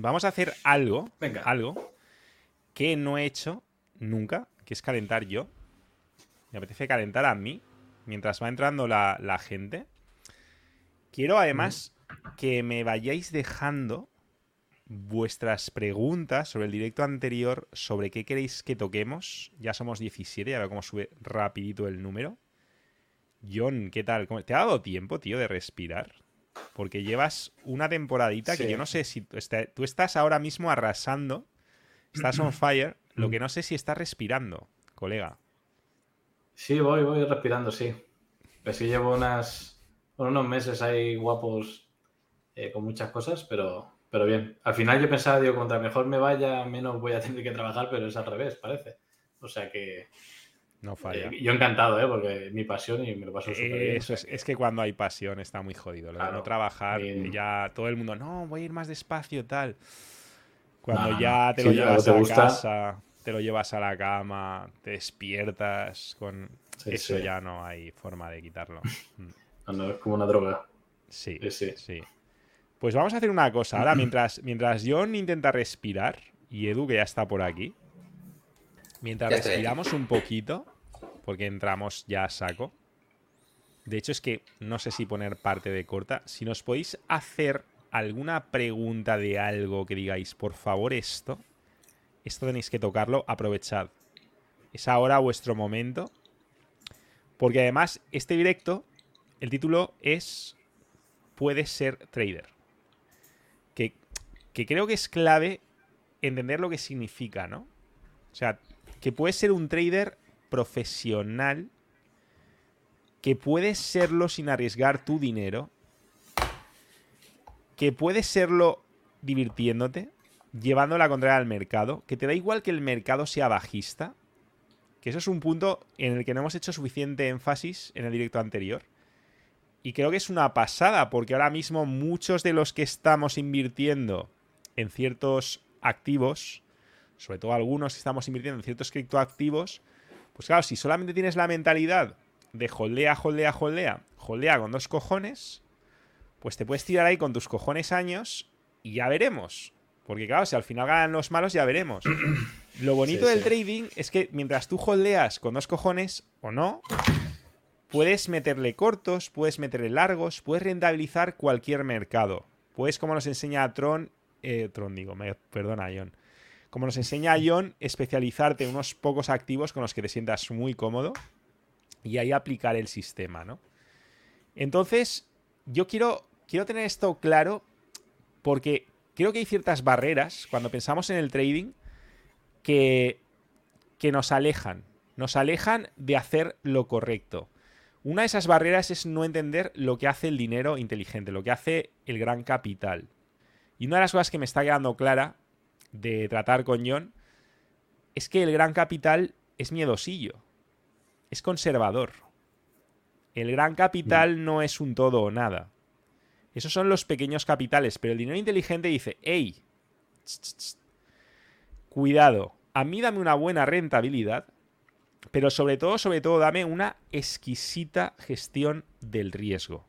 Vamos a hacer algo, Venga. algo que no he hecho nunca, que es calentar yo. Me apetece calentar a mí mientras va entrando la, la gente. Quiero además que me vayáis dejando vuestras preguntas sobre el directo anterior, sobre qué queréis que toquemos. Ya somos 17, a ver cómo sube rapidito el número. John, ¿qué tal? ¿Cómo- ¿Te ha dado tiempo, tío, de respirar? Porque llevas una temporadita que yo no sé si tú, está- tú estás ahora mismo arrasando, estás on fire, lo que no sé si estás respirando, colega. Sí, voy, voy respirando, sí. Pues sí llevo unas, unos meses ahí guapos eh, con muchas cosas, pero, pero bien. Al final yo pensaba, digo, contra mejor me vaya, menos voy a tener que trabajar, pero es al revés, parece. O sea que No falla. eh, yo encantado, ¿eh? Porque es mi pasión y me lo paso súper bien. Eso es, es que cuando hay pasión está muy jodido. Lo de no Claro. trabajar, ya todo el mundo, no, voy a ir más despacio, tal. Cuando ya te Si lo llevas te a gusta- casa, te lo llevas a la cama, te despiertas con. Sí, Eso sí. ya no hay forma de quitarlo. Mm. No, no, es como una droga. Sí, Sí, sí. Pues vamos a hacer una cosa. Ahora, mientras, mientras John intenta respirar y Edu, que ya está por aquí, mientras respiramos un poquito, porque entramos ya a saco. De hecho, es que no sé si poner parte de corta. Si nos podéis hacer alguna pregunta de algo que digáis, por favor, esto, esto tenéis que tocarlo, aprovechad. Es ahora vuestro momento. Porque además, este directo, el título es Puedes ser trader. Que, que creo que es clave entender lo que significa, ¿no? O sea, que puedes ser un trader profesional, que puedes serlo sin arriesgar tu dinero, que puedes serlo divirtiéndote, llevando la contraria al mercado, que te da igual que el mercado sea bajista, que eso es un punto en el que no hemos hecho suficiente énfasis en el directo anterior. Y creo que es una pasada, porque ahora mismo muchos de los que estamos invirtiendo en ciertos activos, sobre todo algunos que estamos invirtiendo en ciertos criptoactivos, pues claro, si solamente tienes la mentalidad de holdea, holdea, holdea, holdea con dos cojones, pues te puedes tirar ahí con tus cojones años y ya veremos. Porque claro, si al final ganan los malos, ya veremos. Lo bonito Sí, del sí. trading es que mientras tú holdeas con dos cojones o no, puedes meterle cortos, puedes meterle largos, puedes rentabilizar cualquier mercado. Puedes, como nos enseña Tron, eh, Tron digo, me, perdona, John. Como nos enseña John, especializarte en unos pocos activos con los que te sientas muy cómodo y ahí aplicar el sistema, ¿no? Entonces, yo quiero, quiero tener esto claro porque creo que hay ciertas barreras cuando pensamos en el trading que, que nos alejan. Nos alejan de hacer lo correcto. Una de esas barreras es no entender lo que hace el dinero inteligente, lo que hace el gran capital. Y una de las cosas que me está quedando clara de tratar con John es que el gran capital es miedosillo, es conservador. El gran capital no es un todo o nada. Esos son los pequeños capitales, pero el dinero inteligente dice, hey, cuidado, a mí dame una buena rentabilidad, pero sobre todo, sobre todo, dame una exquisita gestión del riesgo.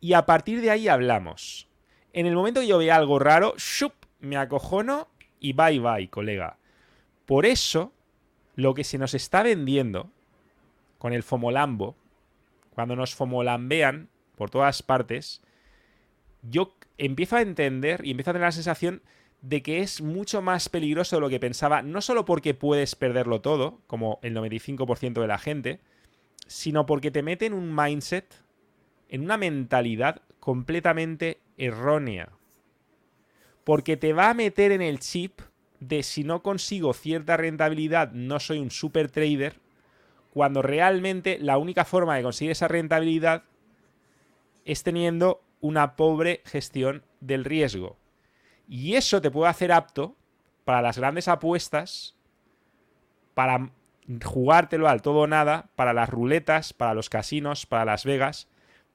Y a partir de ahí hablamos. En el momento que yo vea algo raro, ¡shup! Me acojono y bye bye, colega. Por eso, lo que se nos está vendiendo con el fomolambo, cuando nos fomolambean por todas partes, yo empiezo a entender y empiezo a tener la sensación de que es mucho más peligroso de lo que pensaba, no solo porque puedes perderlo todo, como el 95% de la gente, sino porque te mete en un mindset, en una mentalidad completamente errónea. Porque te va a meter en el chip de si no consigo cierta rentabilidad, no soy un super trader, cuando realmente la única forma de conseguir esa rentabilidad es teniendo una pobre gestión del riesgo. Y eso te puede hacer apto para las grandes apuestas, para jugártelo al todo o nada, para las ruletas, para los casinos, para Las Vegas,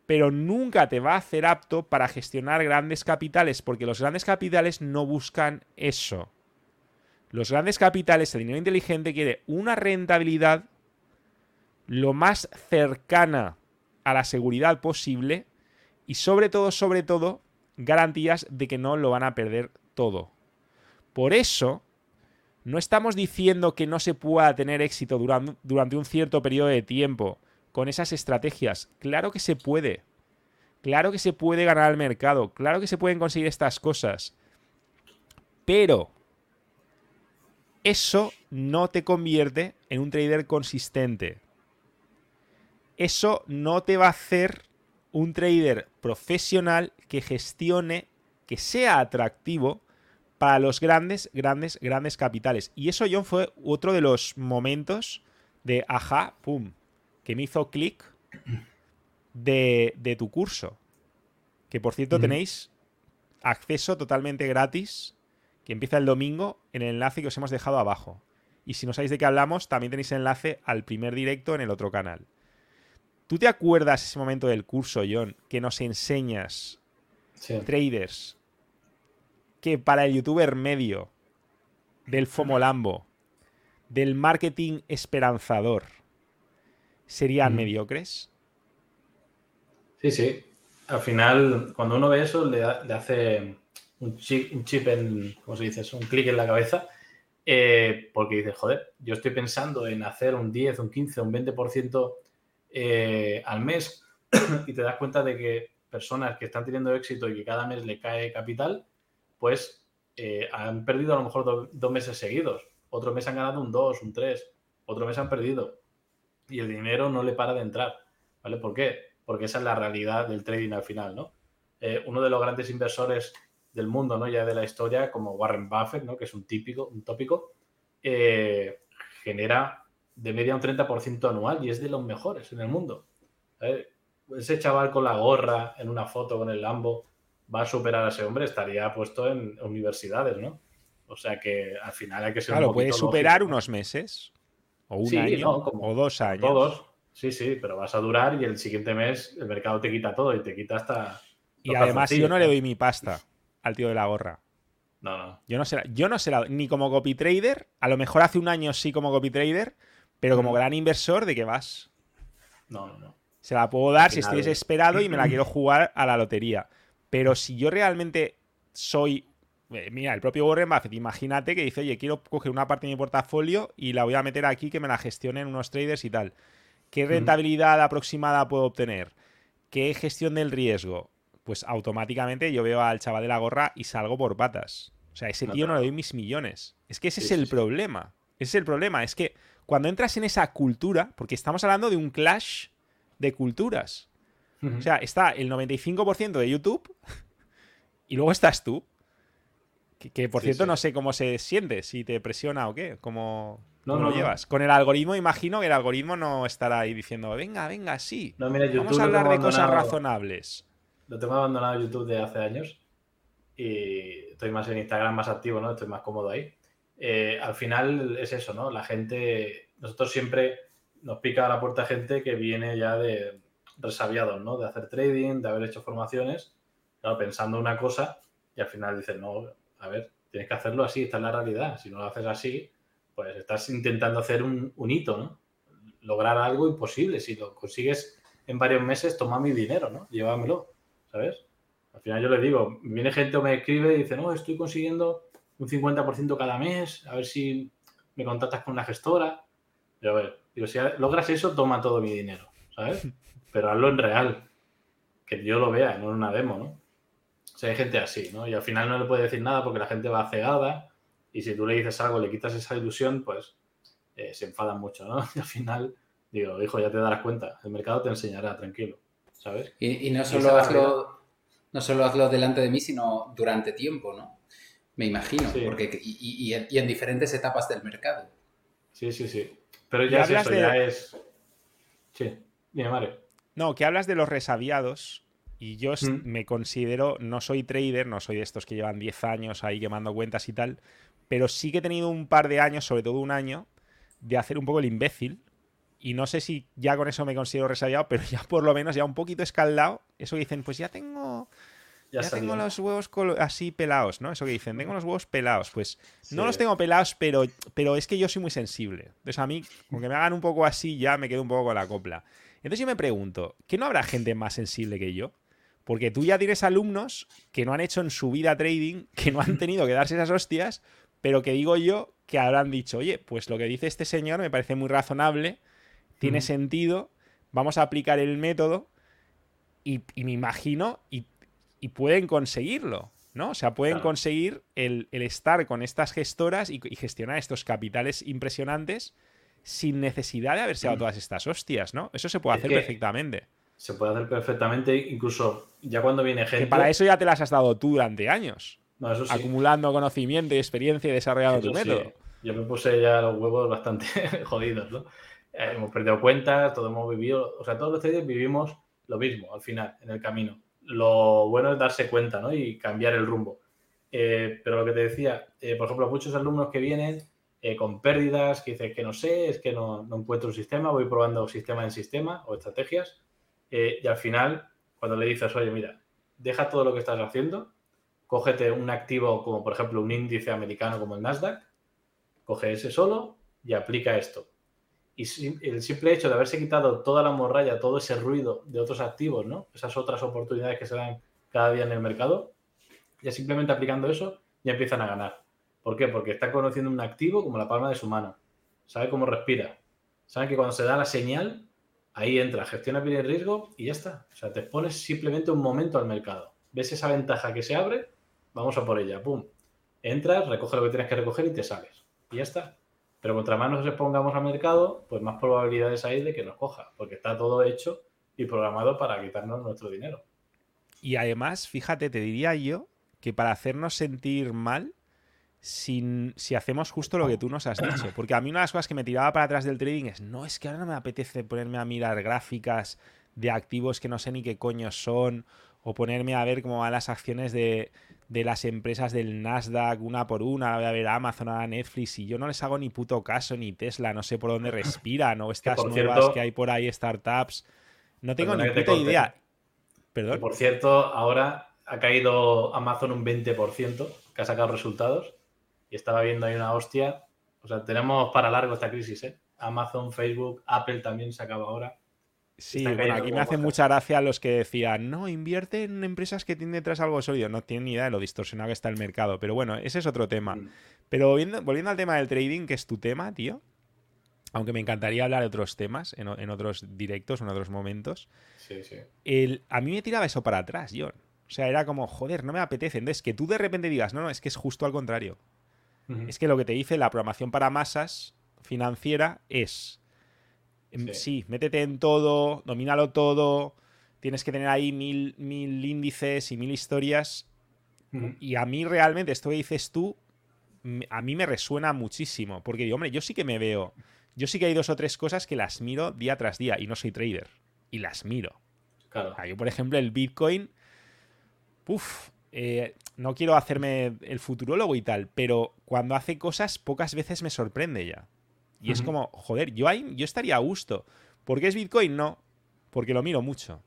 pero nunca te va a hacer apto para gestionar grandes capitales, porque los grandes capitales no buscan eso. Los grandes capitales, el dinero inteligente quiere una rentabilidad lo más cercana a la seguridad posible Y sobre todo, sobre todo, garantías de que no lo van a perder todo. Por eso, no estamos diciendo que no se pueda tener éxito durante, un cierto periodo de tiempo con esas estrategias. Claro que se puede. Claro que se puede ganar al mercado. Claro que se pueden conseguir estas cosas. Pero eso no te convierte en un trader consistente. Eso no te va a hacer un trader profesional que gestione, que sea atractivo para los grandes, grandes, grandes capitales. Y eso, John, fue otro de los momentos de ajá, pum, que me hizo clic de, tu curso. Que por cierto tenéis acceso totalmente gratis, que empieza el domingo, en el enlace que os hemos dejado abajo. Y si no sabéis de qué hablamos, también tenéis enlace al primer directo en el otro canal. ¿Tú te acuerdas ese momento del curso, John, que nos enseñas traders que para el youtuber medio, del FOMOLAMBO, del marketing esperanzador, serían mediocres? Sí, sí. Al final, cuando uno ve eso, le, hace un chip, en, ¿cómo se dice Un clic en la cabeza. Eh, porque dices, joder, yo estoy pensando en hacer un 10, un 15, un 20% eh, al mes y te das cuenta de que personas que están teniendo éxito y que cada mes le cae capital, pues eh, han perdido a lo mejor dos meses seguidos. Otro mes han ganado un 2, un 3, otro mes han perdido. Y el dinero no le para de entrar. ¿Vale? ¿Por qué? Porque esa es la realidad del trading al final, ¿no? Eh, uno de los grandes inversores del mundo, ¿no? Ya de la historia, como Warren Buffett, ¿no? Que es un típico, un tópico, eh, genera de media un 30% anual y es de los mejores en el mundo. Ese chaval con la gorra en una foto con el Lambo va a superar a ese hombre, estaría puesto en universidades, ¿no? O sea que al final hay que ser claro, puede superar unos meses, o un año, o dos años. Todos, sí, sí, pero vas a durar y el siguiente mes el mercado te quita todo y te quita hasta. Y además yo no le doy mi pasta al tío de la gorra. No, no. Yo no sé, yo no sé ni como copy trader, a lo mejor hace un año sí como copy trader, pero como gran inversor, ¿de qué vas? No, no, no. Se la puedo dar si estoy desesperado y me la quiero jugar a la lotería. Pero si yo realmente soy. Eh, mira, el propio Warren Buffett, imagínate que dice, oye, quiero coger una parte de mi portafolio y la voy a meter aquí que me la gestionen unos traders y tal. ¿Qué rentabilidad aproximada puedo obtener? ¿Qué gestión del riesgo? Pues automáticamente yo veo al chaval de la gorra y salgo por patas. O sea, ese tío no le doy mis millones. Es que ese es el problema. Ese es el problema. Es que cuando entras en esa cultura, porque estamos hablando de un clash de culturas. O sea, está el 95% de YouTube y luego estás tú. Que, por cierto, no sé cómo se siente, si te presiona o qué, cómo, no, lo llevas. Con el algoritmo, imagino que el algoritmo no estará ahí diciendo, venga, venga, sí. Vamos a hablar de cosas razonables. Lo tengo abandonado YouTube de hace años y estoy más en Instagram, más activo, ¿no? Estoy más cómodo ahí. Eh, al final es eso, ¿no? La gente, nosotros siempre nos pica a la puerta gente que viene ya de, resabiados, ¿no? De hacer trading, de haber hecho formaciones, claro, pensando una cosa y al final dices, no, a ver, tienes que hacerlo así, esta es la realidad. Si no lo haces así, pues estás intentando hacer un, hito, ¿no? Lograr algo imposible. Si lo consigues en varios meses, toma mi dinero, ¿no? Llévamelo, ¿sabes? Al final yo le digo, viene gente o me escribe y dice, no, estoy consiguiendo un 50% cada mes, a ver si me contactas con una gestora. Pero a ver, digo, si logras eso, toma todo mi dinero, ¿sabes? pero hazlo en real, que yo lo vea, no en una demo, ¿no? O sea, hay gente así, ¿no? Y al final no le puede decir nada porque la gente va cegada y si tú le dices algo, le quitas esa ilusión, pues eh, se enfadan mucho, ¿no? Y al final, digo, hijo, ya te darás cuenta, el mercado te enseñará, tranquilo, ¿sabes? Y, no, solo hazlo, no solo hazlo delante de mí, sino durante tiempo, ¿no? Me imagino, porque y, en diferentes etapas del mercado. Sí, sí, sí. Pero ya es eso, ya es... Sí, dime, Mario. No, que hablas de los resabiados. Y yo mm. me considero, no soy trader, no soy de estos que llevan 10 años ahí quemando cuentas y tal, pero sí que he tenido un par de años, sobre todo un año, de hacer un poco el imbécil. Y no sé si ya con eso me considero resabiado, pero ya por lo menos ya un poquito escaldado. Eso que dicen, pues ya tengo. Ya, tengo los huevos así pelados, ¿no? Eso que dicen, tengo los huevos pelados. Pues no los tengo pelados, pero, pero es que yo soy muy sensible. Entonces a mí, aunque me hagan un poco así, ya me quedo un poco con la copla. Entonces yo me pregunto, ¿qué no habrá gente más sensible que yo? Porque tú ya tienes alumnos que no han hecho en su vida trading, que no han tenido que darse esas hostias, pero que digo yo que habrán dicho, oye, pues lo que dice este señor me parece muy razonable, tiene sentido, vamos a aplicar el método y, me imagino y, pueden conseguirlo, ¿no? O sea, pueden conseguir el, estar con estas gestoras y, gestionar estos capitales impresionantes sin necesidad de haberse dado todas estas hostias, ¿no? Eso se puede hacer perfectamente. Se puede hacer perfectamente, incluso ya cuando viene gente. Que para eso ya te las has dado tú durante años. Acumulando conocimiento y experiencia y desarrollando tu método. Yo me puse ya los huevos bastante jodidos, ¿no? Eh, hemos perdido cuentas, todos hemos vivido, o sea, todos los traders vivimos lo mismo al final, en el camino. Lo bueno es darse cuenta, ¿no? Y cambiar el rumbo. Eh, pero lo que te decía, eh, por ejemplo, muchos alumnos que vienen con pérdidas, que dicen que no sé, es que no, no, encuentro un sistema, voy probando sistema en sistema o estrategias, y al final, cuando le dices, oye, mira, deja todo lo que estás haciendo, cógete un activo como por ejemplo un índice americano como el Nasdaq, coge ese solo y aplica esto. Y el simple hecho de haberse quitado toda la morralla, todo ese ruido de otros activos, ¿no? Esas otras oportunidades que se dan cada día en el mercado, ya simplemente aplicando eso, ya empiezan a ganar. ¿Por qué? Porque está conociendo un activo como la palma de su mano. Sabe cómo respira. Sabe que cuando se da la señal, ahí entra, gestiona bien el riesgo y ya está. O sea, te pones simplemente un momento al mercado. Ves esa ventaja que se abre, vamos a por ella, pum. Entras, recoge lo que tienes que recoger y te sales y ya está. Pero contra más nos expongamos al mercado, pues más probabilidades hay de que nos coja, porque está todo hecho y programado para quitarnos nuestro dinero. Y además, fíjate, te diría yo que para hacernos sentir mal, sin, si hacemos justo lo que tú nos has dicho. Porque a mí una de las cosas que me tiraba para atrás del trading es, no, es que ahora no me apetece ponerme a mirar gráficas de activos que no sé ni qué coño son, o ponerme a ver cómo van las acciones de, de las empresas del Nasdaq una por una, voy a ver Amazon, a Netflix, y yo no les hago ni puto caso, ni Tesla, no sé por dónde respiran, o estas nuevas que hay por ahí, startups. No tengo ni puta idea. Perdón. por cierto, ahora ha caído Amazon un 20%, que ha sacado resultados, y estaba viendo ahí una hostia. O sea, tenemos para largo esta crisis, ¿eh? Amazon, Facebook, Apple también se acaba ahora. Sí, bueno, aquí me hace mucha gracia los que decían, no, invierte en empresas que tienen detrás algo sólido. No tienen ni idea de lo distorsionado que está el mercado. Pero bueno, ese es otro tema. Mm. Pero volviendo, al tema del trading, que es tu tema, tío. Aunque me encantaría hablar de otros temas en, otros directos, en otros momentos. Sí, sí. El, a mí me tiraba eso para atrás, John. O sea, era como, joder, no me apetece. Entonces, que tú de repente digas, no, no, es que es justo al contrario. Es que lo que te dice la programación para masas financiera es Em, sí. métete en todo, domínalo todo, tienes que tener ahí mil, mil índices y mil historias. Y a mí realmente esto que dices tú, a mí me resuena muchísimo, porque hombre, yo sí que me veo, yo sí que hay dos o tres cosas que las miro día tras día y no soy trader, y las miro. Claro. yo, por ejemplo, el Bitcoin, uff, eh, no quiero hacerme el futurólogo y tal, pero cuando hace cosas pocas veces me sorprende ya. Y es como, joder, yo, ahí, yo estaría a gusto. ¿Por qué es Bitcoin? No, porque lo miro mucho.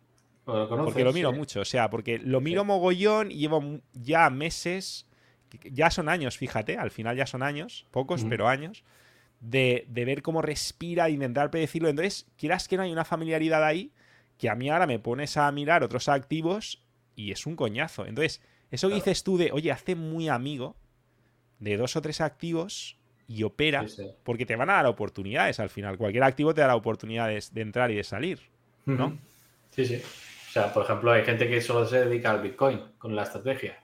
porque lo miro mucho, o sea, porque lo miro mogollón y llevo ya meses, ya son años, fíjate, al final ya son años, pocos, pero años, de, ver cómo respira e intentar predecirlo. Entonces, quieras que no hay una familiaridad ahí que a mí ahora me pones a mirar otros activos y es un coñazo. Entonces, eso que dices tú de, oye, hace muy amigo de dos o tres activos y opera, porque te van a dar oportunidades al final. Cualquier activo te dará oportunidades de entrar y de salir, ¿no? Sí, sí. O sea, por ejemplo, hay gente que solo se dedica al Bitcoin con la estrategia,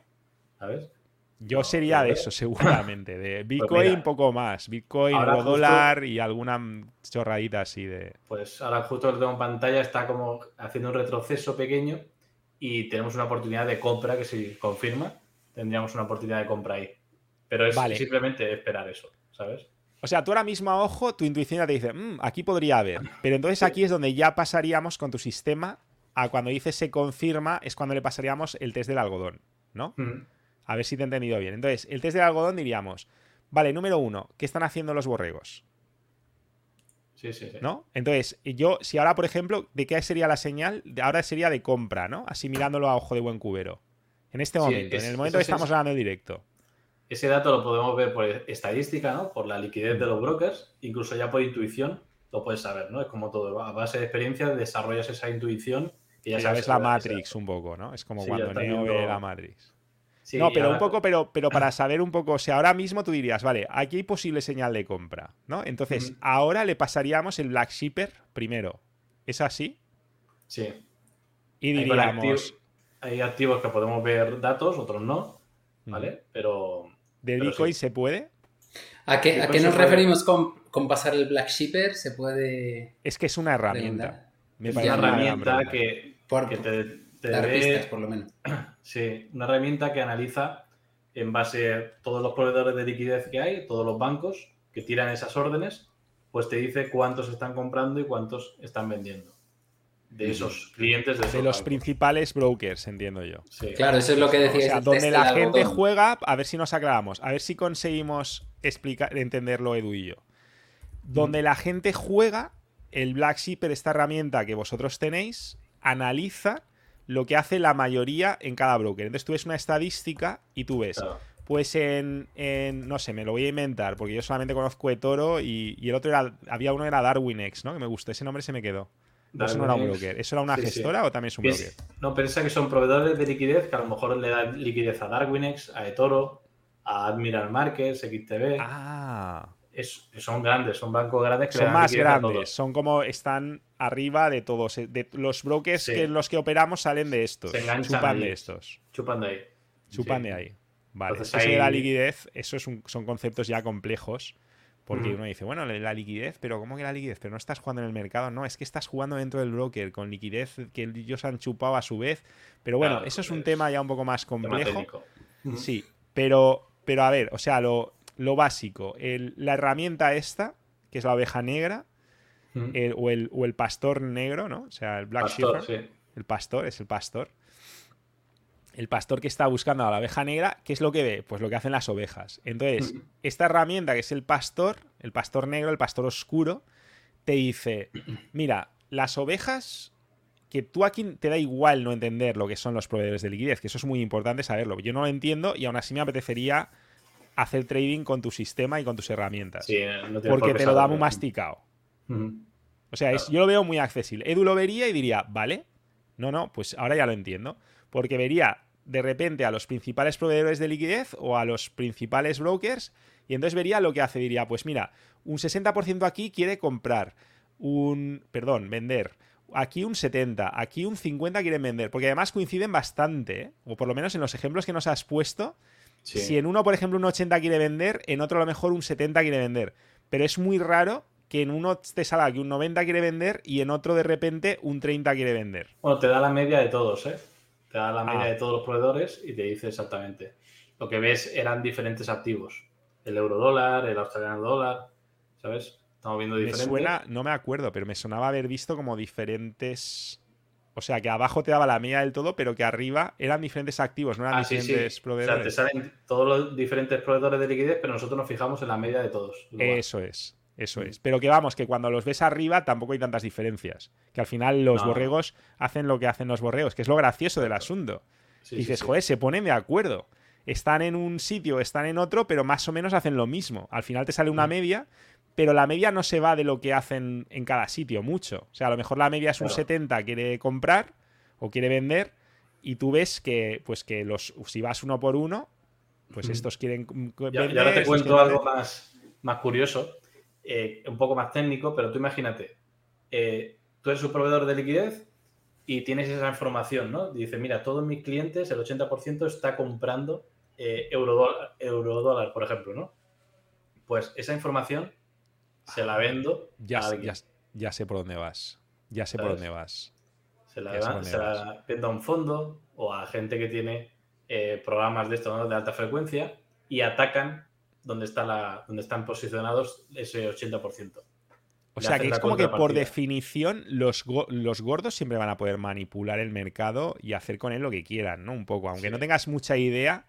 ¿sabes? Yo sería de eso, seguramente. De pues Bitcoin, un poco más. Bitcoin, o dólar y alguna chorradita así de. Pues ahora justo lo tengo en pantalla, está como haciendo un retroceso pequeño y tenemos una oportunidad de compra que si confirma, tendríamos una oportunidad de compra ahí. Pero es simplemente esperar eso. ¿sabes? O sea, tú ahora mismo a ojo, tu intuición te dice, mm, aquí podría haber. Pero entonces aquí es donde ya pasaríamos con tu sistema a cuando dices se confirma, es cuando le pasaríamos el test del algodón, ¿no? A ver si te he entendido bien. Entonces, el test del algodón diríamos, vale, número uno, ¿qué están haciendo los borregos? Sí, sí, sí. ¿No? Entonces, yo, si ahora, por ejemplo, ¿de qué sería la señal? Ahora sería de compra, ¿no? Así mirándolo a ojo de buen cubero. En este momento, en el momento que estamos hablando directo. Ese dato lo podemos ver por estadística, ¿no? Por la liquidez de los brokers, incluso ya por intuición lo puedes saber, ¿no? Es como todo, a base de experiencia desarrollas esa intuición ya sabes la Matrix un poco, ¿no? Es como cuando Neo ve la Matrix. No, pero un poco, pero, pero para saber un poco, o sea, ahora mismo tú dirías, vale, aquí hay posible señal de compra, ¿no? Entonces, ahora le pasaríamos el Black Shipper primero. ¿Es así? Sí. Y diríamos. Hay, activos que podemos ver datos, otros no, ¿vale? Pero. ¿De Bitcoin se puede? ¿A qué, ¿a qué nos referimos con, pasar el Black Shipper? ¿Se puede.? Es que es una herramienta. Me parece una herramienta que, te, dar pistas, por lo menos. Sí, una herramienta que analiza en base a todos los proveedores de liquidez que hay, todos los bancos que tiran esas órdenes, pues te dice cuántos están comprando y cuántos están vendiendo de esos clientes de, los principales brokers, entiendo yo. Claro, eso es lo que decía. donde la gente juega, a ver si nos aclaramos, a ver si conseguimos explicar, entenderlo Edu y yo. Donde la gente juega, el Black Shipper, esta herramienta que vosotros tenéis, analiza lo que hace la mayoría en cada broker. Entonces tú ves una estadística y tú ves, pues en, no sé, me lo voy a inventar, porque yo solamente conozco eToro y, y el otro era, había uno era DarwinX, ¿no? Que me gustó, ese nombre se me quedó. Eso no era un broker. ¿Eso era una gestora o también es un broker? no, piensa que son proveedores de liquidez que a lo mejor le dan liquidez a Darwinex, a eToro, a Admiral Markets, XTB. Ah. Son grandes, son bancos grandes que son más grandes, son como están arriba de todos. Eh, de los brokers que los que operamos salen de estos. chupan de estos. Chupan de ahí. Chupan de ahí. Vale. Eso de la liquidez, eso son conceptos ya complejos porque uno dice, bueno, la liquidez, pero ¿cómo que la liquidez? Pero no estás jugando en el mercado, no, es que estás jugando dentro del broker con liquidez que ellos han chupado a su vez. Pero bueno, eso es un tema ya un poco más complejo. Sí, pero, pero a ver, o sea, lo, básico, la herramienta esta, que es la oveja negra, o, el, pastor negro, ¿no? O sea, el Black Shepherd. El pastor, es el pastor el pastor que está buscando a la oveja negra, ¿qué es lo que ve? Pues lo que hacen las ovejas. Entonces, esta herramienta que es el pastor, el pastor negro, el pastor oscuro, te dice, mira, las ovejas, que tú aquí te da igual no entender lo que son los proveedores de liquidez, que eso es muy importante saberlo. Yo no lo entiendo y aún así me apetecería hacer trading con tu sistema y con tus herramientas. porque te lo da muy masticado. O sea, yo lo veo muy accesible. Edu lo vería y diría, vale, no, no, pues ahora ya lo entiendo. Porque vería de repente a los principales proveedores de liquidez o a los principales brokers y entonces vería lo que hace. Diría, pues mira, un 60% aquí quiere comprar, un, perdón, vender. Aquí un 70, aquí un 50 quieren vender, porque además coinciden bastante, ¿eh? o por lo menos en los ejemplos que nos has puesto. Si en uno, por ejemplo, un 80 quiere vender, en otro a lo mejor un 70 quiere vender. Pero es muy raro que en uno te salga que un 90 quiere vender y en otro de repente un 30 quiere vender. Bueno, te da la media de todos, ¿eh? te da la media ah. de todos los proveedores y te dice exactamente. Lo que ves eran diferentes activos. El euro dólar, el australiano dólar, ¿sabes? Estamos viendo diferentes. Me suena, no me acuerdo, pero me sonaba haber visto como diferentes. O sea, que abajo te daba la media del todo, pero que arriba eran diferentes activos, no eran ah, diferentes proveedores. O sea, te salen todos los diferentes proveedores de liquidez, pero nosotros nos fijamos en la media de todos. Eso es. Eso es. Pero que vamos, que cuando los ves arriba tampoco hay tantas diferencias. Que al final los borregos hacen lo que hacen los borregos, que es lo gracioso del asunto. y dices, joder, se ponen de acuerdo. Están en un sitio, están en otro, pero más o menos hacen lo mismo. Al final te sale una mm. media, pero la media no se va de lo que hacen en cada sitio mucho. O sea, a lo mejor la media es un 70, quiere comprar o quiere vender, y tú ves que, pues que los, si vas uno por uno, pues estos quieren vender. Y ahora te cuento algo más, más curioso eh, un poco más técnico, pero tú imagínate, eh, tú eres un proveedor de liquidez y tienes esa información, ¿no? Dice, mira, todos mis clientes, el 80% está comprando eh, euro, dólar, por ejemplo, ¿no? Pues esa información se la vendo ya, Ya, sé por dónde vas. Ya sé por dónde vas. Se la, vendo a un fondo o a gente que tiene programas de esto de alta frecuencia y atacan donde, está la, donde están posicionados ese 80%. O sea, que es como que por definición los, los, gordos siempre van a poder manipular el mercado y hacer con él lo que quieran, ¿no? Un poco, aunque no tengas mucha idea,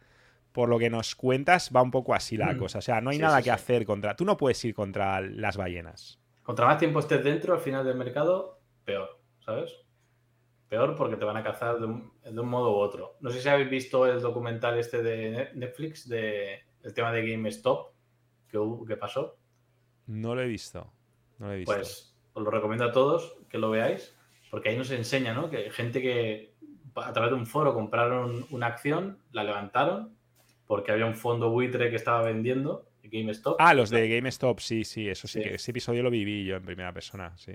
por lo que nos cuentas, va un poco así la mm. cosa. O sea, no hay nada que hacer contra... Tú no puedes ir contra las ballenas. Contra más tiempo estés dentro, al final del mercado, peor, ¿sabes? Peor porque te van a cazar de un, de un modo u otro. No sé si habéis visto el documental este de Netflix de el tema de GameStop que, que pasó. No lo he visto. No lo he visto. Pues os lo recomiendo a todos que lo veáis. porque ahí nos enseña, ¿no? Que gente que a través de un foro compraron una acción, la levantaron, porque había un fondo buitre que estaba vendiendo, GameStop. Ah, los de GameStop, sí, sí, eso sí, que ese episodio lo viví yo en primera persona, sí.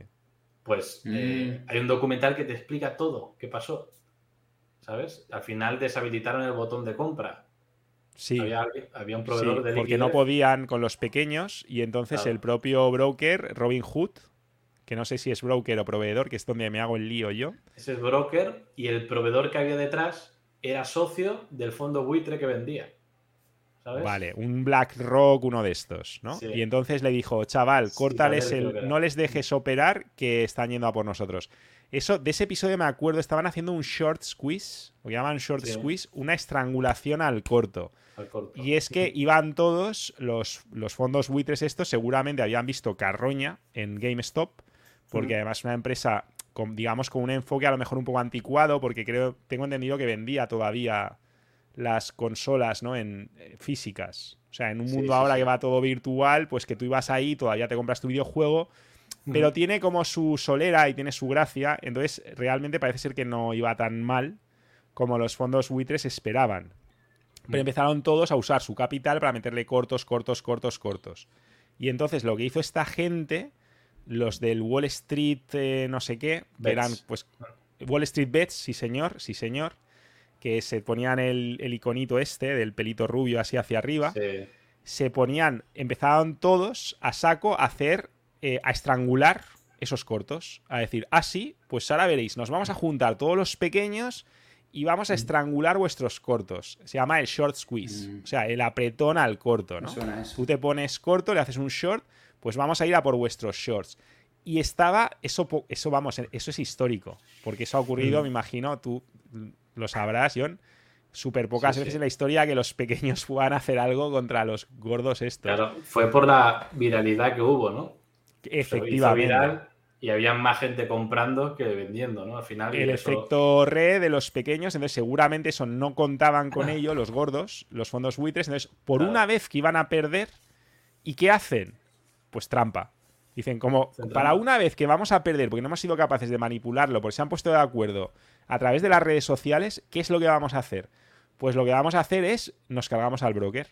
Pues eh, mm. hay un documental que te explica todo, qué pasó. ¿Sabes? Al final deshabilitaron el botón de compra. Sí. Había, un proveedor de Porque no podían con los pequeños y entonces el propio broker, Robin Hood, que no sé si es broker o proveedor, que es donde me hago el lío yo. Ese es broker y el proveedor que había detrás era socio del fondo buitre que vendía. ¿Sabes? Vale, un BlackRock, uno de estos, ¿no? Y entonces le dijo, chaval, córtales el. No les dejes operar que están yendo a por nosotros. Eso, de ese episodio me acuerdo, estaban haciendo un short squeeze, o llaman short squeeze, una estrangulación al corto. Y es que iban todos, los, los fondos buitres estos seguramente habían visto carroña en GameStop, porque además es una empresa, con, digamos, con un enfoque a lo mejor un poco anticuado, porque creo, tengo entendido que vendía todavía las consolas, ¿no? En eh, físicas. O sea, en un mundo ahora que va todo virtual, pues que tú ibas ahí, todavía te compras tu videojuego, pero tiene como su solera y tiene su gracia, entonces realmente parece ser que no iba tan mal como los fondos buitres esperaban. Pero empezaron todos a usar su capital para meterle cortos, cortos, cortos, cortos. Y entonces lo que hizo esta gente, los del Wall Street eh, no sé qué, verán, pues Wall Street Bets, sí señor, sí señor, que se ponían el, iconito este del pelito rubio así hacia arriba. Se ponían, empezaban todos a saco a hacer, eh, a estrangular esos cortos. A decir, ah, sí, pues ahora veréis, nos vamos a juntar todos los pequeños y vamos a mm. estrangular vuestros cortos. Se llama el short squeeze. Mm. O sea, el apretón al corto, ¿no? Tú te pones corto, le haces un short, pues vamos a ir a por vuestros shorts. Y estaba, eso, eso vamos, eso es histórico, porque eso ha ocurrido, mm. me imagino, tú lo sabrás, John, súper pocas veces en la historia que los pequeños puedan hacer algo contra los gordos estos. Claro, fue por la viralidad que hubo, ¿no? Efectivamente. y había más gente comprando que vendiendo, ¿no? Al final. El efecto re de los pequeños, entonces seguramente eso no contaban con ello los gordos, los fondos buitres. Entonces, por una vez que iban a perder, ¿y qué hacen? Pues trampa. Dicen, como para una vez que vamos a perder porque no hemos sido capaces de manipularlo, porque se han puesto de acuerdo a través de las redes sociales, ¿qué es lo que vamos a hacer? Pues lo que vamos a hacer es nos cargamos al broker.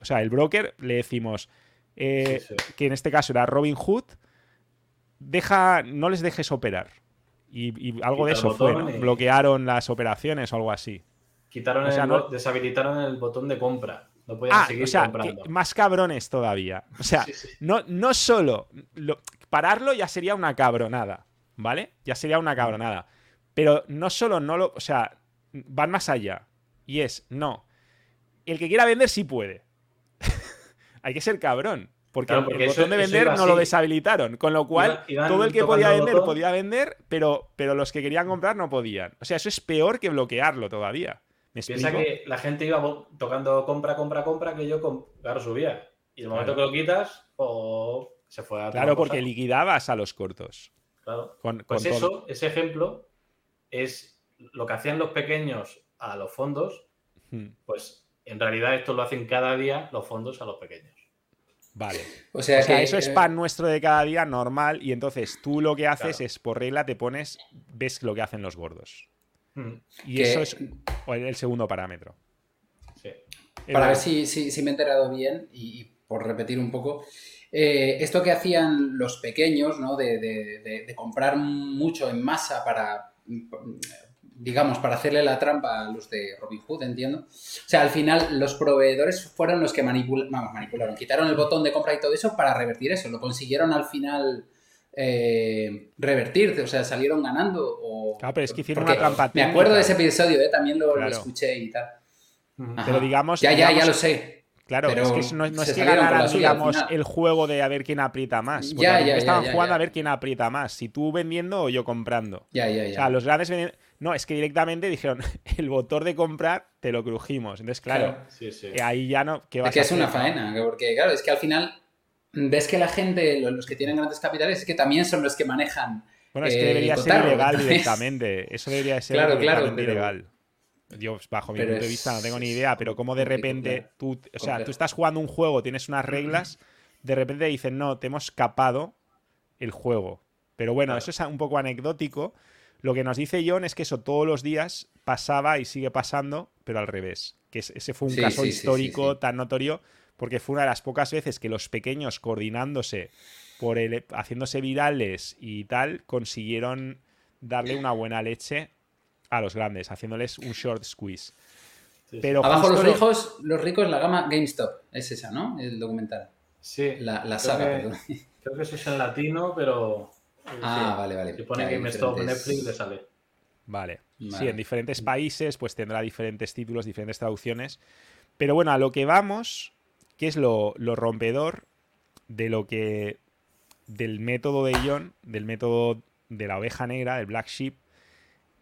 O sea, el broker le decimos eh, que en este caso era Robin Hood, deja, no les dejes operar. Y, algo de eso fue, Bloquearon las operaciones o algo así. Quitaron el, deshabilitaron el botón de compra. No podían ah, seguir o sea, más cabrones todavía. O sea, No, no solo pararlo ya sería una cabronada, ¿vale? Ya sería una cabronada. Pero no solo no lo. O sea, van más allá. Y es, no. El que quiera vender sí puede. Hay que ser cabrón. Porque, el botón de vender no lo deshabilitaron. Con lo cual, todo el que podía vender podía vender, pero, pero los que querían comprar no podían. O sea, eso es peor que bloquearlo todavía. ¿Me Piensa que la gente iba tocando compra, compra, compra, que yo, claro, subía. Y el momento que lo quitas, o se fue a. Claro, porque liquidabas a los cortos. Claro. pues eso, ese ejemplo, es lo que hacían los pequeños a los fondos, hmm. pues en realidad esto lo hacen cada día los fondos a los pequeños. Vale. O sea, eso es eh, pan nuestro de cada día normal y entonces tú lo que haces es por regla te pones, ves lo que hacen los gordos. Hmm. Y eso es el segundo parámetro. Para ver si, me he enterado bien y, por repetir un poco, eh, esto que hacían los pequeños, ¿no? de comprar mucho en masa para digamos, para hacerle la trampa a los de Robin Hood, entiendo. O sea, al final los proveedores fueron los que manipularon, quitaron el botón de compra y todo eso para revertir eso. Lo consiguieron al final eh, revertir, o sea, salieron ganando. O, claro, pero es que hicieron una trampa. Me acuerdo de ese episodio, ¿eh? también lo, escuché y tal. Pero digamos. Ya, ya, ya lo sé. Claro, es que no, es que ganaran, digamos, el juego de a ver quién aprieta más. ya, ya, estaban jugando a ver quién aprieta más. Si tú vendiendo o yo comprando. Ya, ya, ya. O sea, los grandes vendiendo. No, es que directamente dijeron, el botón de comprar te lo crujimos. Entonces, claro, eh, ahí ya no. ¿qué vas es que es una faena, porque claro, es que al final ves que la gente, los que tienen grandes capitales, es que también son los que manejan. Bueno, es que debería ser ilegal directamente. Eso debería ser claro, claro, ilegal. Yo, bajo mi punto de vista, no tengo ni idea, pero como de repente tú, o sea, tú estás jugando un juego, tienes unas reglas, de repente dicen, no, te hemos capado el juego. Pero bueno, eso es un poco anecdótico. Lo que nos dice John es que eso todos los días pasaba y sigue pasando, pero al revés. Que ese fue un caso histórico tan notorio porque fue una de las pocas veces que los pequeños coordinándose por el, haciéndose virales y tal, consiguieron darle una buena leche a los grandes, haciéndoles un short squeeze. Pero Abajo los ricos, los ricos, la gama GameStop, es esa, ¿no? El documental. Sí. La, saga, perdón. Creo que eso es en latino, pero. Ah, vale, vale. Si pone GameStop Netflix, le sale. Vale. Sí, en diferentes países, pues tendrá diferentes títulos, diferentes traducciones. Pero bueno, a lo que vamos, que es lo, lo rompedor de lo que. del método de John, del método de la oveja negra, del Black Sheep,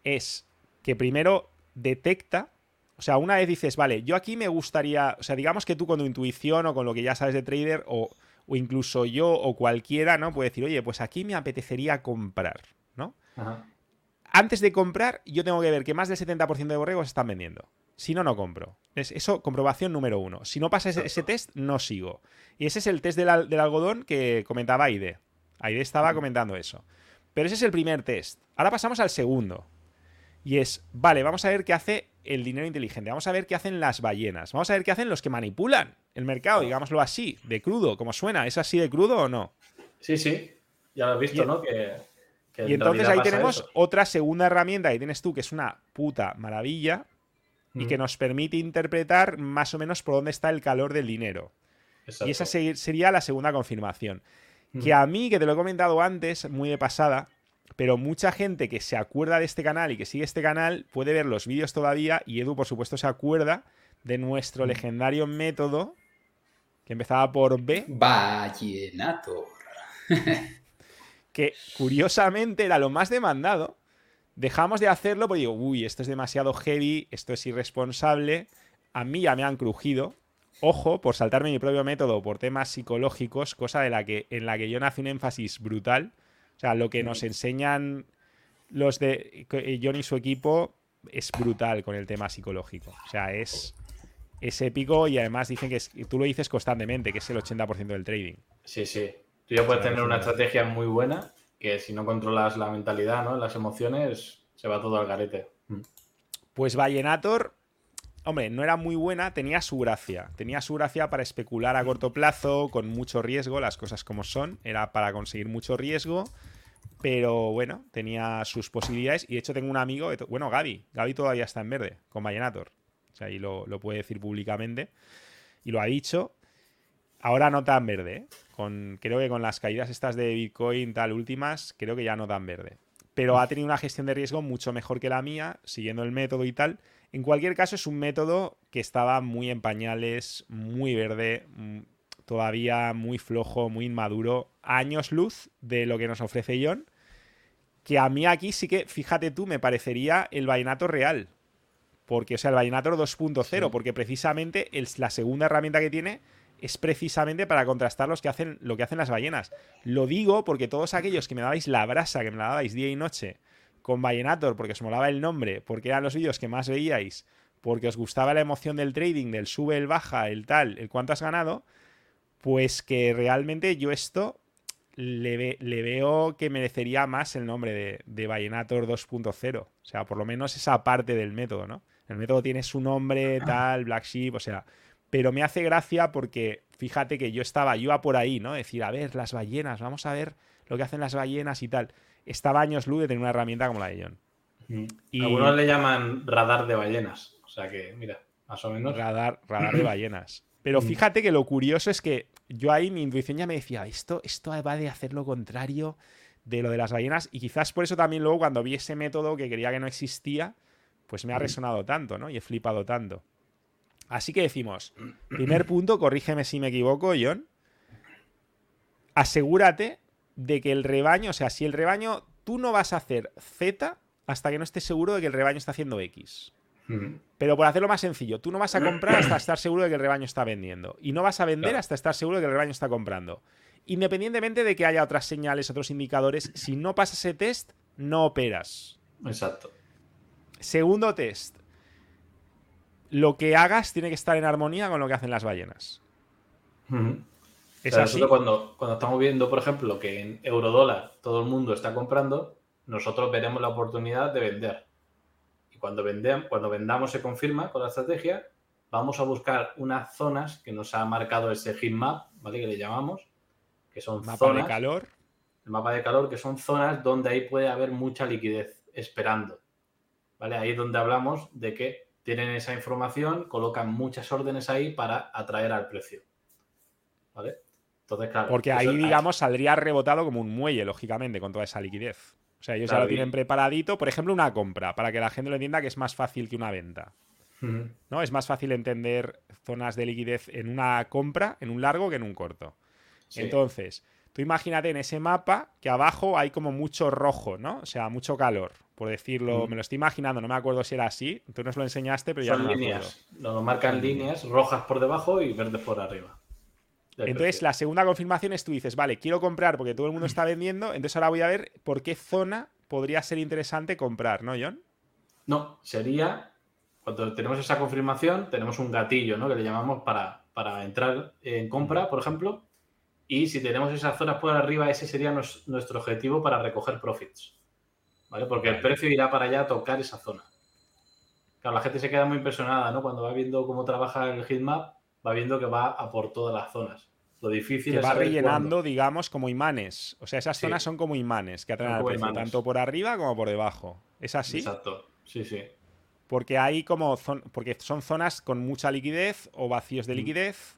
es que primero detecta o sea, una vez dices, vale, yo aquí me gustaría, o sea, digamos que tú con tu intuición o con lo que ya sabes de trader o, incluso yo o cualquiera, ¿no? Puede decir, oye, pues aquí me apetecería comprar, ¿no? Antes de comprar, yo tengo que ver que más del 70% de borregos están vendiendo. Si no, no compro. Es eso, comprobación número uno. Si no pasa ese, test, no sigo. Y ese es el test del, algodón que comentaba Aide. Aide estaba comentando eso. Pero ese es el primer test. Ahora pasamos al segundo. Y es, vale, vamos a ver qué hace el dinero inteligente. Vamos a ver qué hacen las ballenas. Vamos a ver qué hacen los que manipulan el mercado, digámoslo así, de crudo, como suena. ¿Es así de crudo o no? Sí, sí. Ya lo has visto, ¿no? Que, y entonces ahí tenemos otra segunda herramienta que tienes tú, que es una puta maravilla y que nos permite interpretar más o menos por dónde está el calor del dinero. Y esa sería la segunda confirmación. Que a mí, que te lo he comentado antes, muy de pasada, pero mucha gente que se acuerda de este canal y que sigue este canal puede ver los vídeos todavía y Edu, por supuesto, se acuerda de nuestro mm. legendario método que empezaba por B. Vallenator. que curiosamente era lo más demandado. Dejamos de hacerlo porque digo, uy, esto es demasiado heavy, esto es irresponsable. A mí ya me han crujido. Ojo, por saltarme mi propio método por temas psicológicos, cosa de la que, en la que yo nací un énfasis brutal o sea, lo que nos enseñan los de John y su equipo es brutal con el tema psicológico. O sea, es, es épico y además dicen que tú lo dices constantemente, que es el 80% del trading. Sí, sí. Tú ya puedes tener una estrategia muy buena que si no controlas la mentalidad, ¿no? las emociones, se va todo al garete. Pues Vallenator, hombre, no era muy buena, tenía su gracia. Tenía su gracia para especular a corto plazo, con mucho riesgo, las cosas como son. Era para conseguir mucho riesgo pero bueno, tenía sus posibilidades. Y de hecho tengo un amigo, bueno, Gaby. Gaby todavía está en verde, con Vallenator. O sea, y lo, puede decir públicamente. Y lo ha dicho. Ahora no tan verde. ¿eh? Con, creo que con las caídas estas de Bitcoin tal últimas, creo que ya no tan verde. Pero ha tenido una gestión de riesgo mucho mejor que la mía, siguiendo el método y tal. En cualquier caso, es un método que estaba muy en pañales, muy verde, mm, todavía muy flojo, muy inmaduro, años luz de lo que nos ofrece John que a mí aquí sí que, fíjate tú, me parecería el vallenato real. Porque, o sea, el vallenato 2.0, porque precisamente la segunda herramienta que tiene es precisamente para contrastar los que hacen, lo que hacen las ballenas. Lo digo porque todos aquellos que me dabais la brasa, que me la dabais día y noche con Vallenator, porque os molaba el nombre, porque eran los vídeos que más veíais, porque os gustaba la emoción del trading, del sube, el baja, el tal, el cuánto has ganado, pues que realmente yo esto le, veo que merecería más el nombre de, de Vallenator 2.0. O sea, por lo menos esa parte del método, ¿no? El método tiene su nombre, tal, Black Sheep, o sea. Pero me hace gracia porque fíjate que yo estaba, yo iba por ahí, ¿no? Decir, a ver, las ballenas, vamos a ver lo que hacen las ballenas y tal. Estaba años luz de tener una herramienta como la de John. Mm. Y... Algunos le llaman radar de ballenas. O sea que, mira, más o menos. Radar, radar de ballenas. Pero mm. fíjate que lo curioso es que yo ahí mi intuición ya me decía, esto, esto va de hacer lo contrario de lo de las ballenas. Y quizás por eso también luego cuando vi ese método que quería que no existía, pues me ha resonado tanto, ¿no? Y he flipado tanto. Así que decimos, primer punto, corrígeme si me equivoco, John. Asegúrate de que el rebaño, o sea, si el rebaño, tú no vas a hacer Z hasta que no estés seguro de que el rebaño está haciendo X. Pero por hacerlo más sencillo, tú no vas a comprar hasta estar seguro de que el rebaño está vendiendo. Y no vas a vender hasta estar seguro de que el rebaño está comprando. Independientemente de que haya otras señales, otros indicadores, si no pasas ese test, no operas. Exacto. Segundo test. Lo que hagas tiene que estar en armonía con lo que hacen las ballenas. Es así. Cuando, cuando estamos viendo, por ejemplo, que en eurodólar todo el mundo está comprando, nosotros veremos la oportunidad de vender. Y cuando, cuando vendamos se confirma con la estrategia, vamos a buscar unas zonas que nos ha marcado ese heat map, ¿vale? Que le llamamos, que son mapa de calor. El mapa de calor, que son zonas donde ahí puede haber mucha liquidez esperando. ¿Vale? Ahí es donde hablamos de que tienen esa información, colocan muchas órdenes ahí para atraer al precio. ¿Vale? Entonces, claro. Porque ahí, digamos, saldría rebotado como un muelle, lógicamente, con toda esa liquidez. O sea, ellos ya lo tienen preparadito. Por ejemplo, una compra, para que la gente lo entienda que es más fácil que una venta. ¿No? Es más fácil entender zonas de liquidez en una compra, en un largo, que en un corto. Entonces, tú imagínate en ese mapa que abajo hay como mucho rojo, ¿no? O sea, mucho calor, por decirlo. Me lo estoy imaginando, no me acuerdo si era así. Tú nos lo enseñaste, pero ya no líneas. Lo marcan líneas rojas por debajo y verdes por arriba. Entonces, la segunda confirmación es tú dices, vale, quiero comprar porque todo el mundo está vendiendo, entonces ahora voy a ver por qué zona podría ser interesante comprar, ¿no, John? No, sería cuando tenemos esa confirmación, tenemos un gatillo, ¿no? Que le llamamos para, para entrar en compra, por ejemplo. Y si tenemos esas zonas por arriba, ese sería nuestro objetivo para recoger profits. ¿Vale? Porque el precio irá para allá a tocar esa zona. Claro, la gente se queda muy impresionada, ¿no? Cuando va viendo cómo trabaja el heatmap, va viendo que va a por todas las zonas. Lo difícil que es. va rellenando, digamos, como imanes. O sea, esas zonas son como imanes que atraen al precio, tanto por arriba como por debajo. ¿Es así? Exacto. Sí, sí. Porque hay como porque son zonas con mucha liquidez o vacíos de mm. liquidez,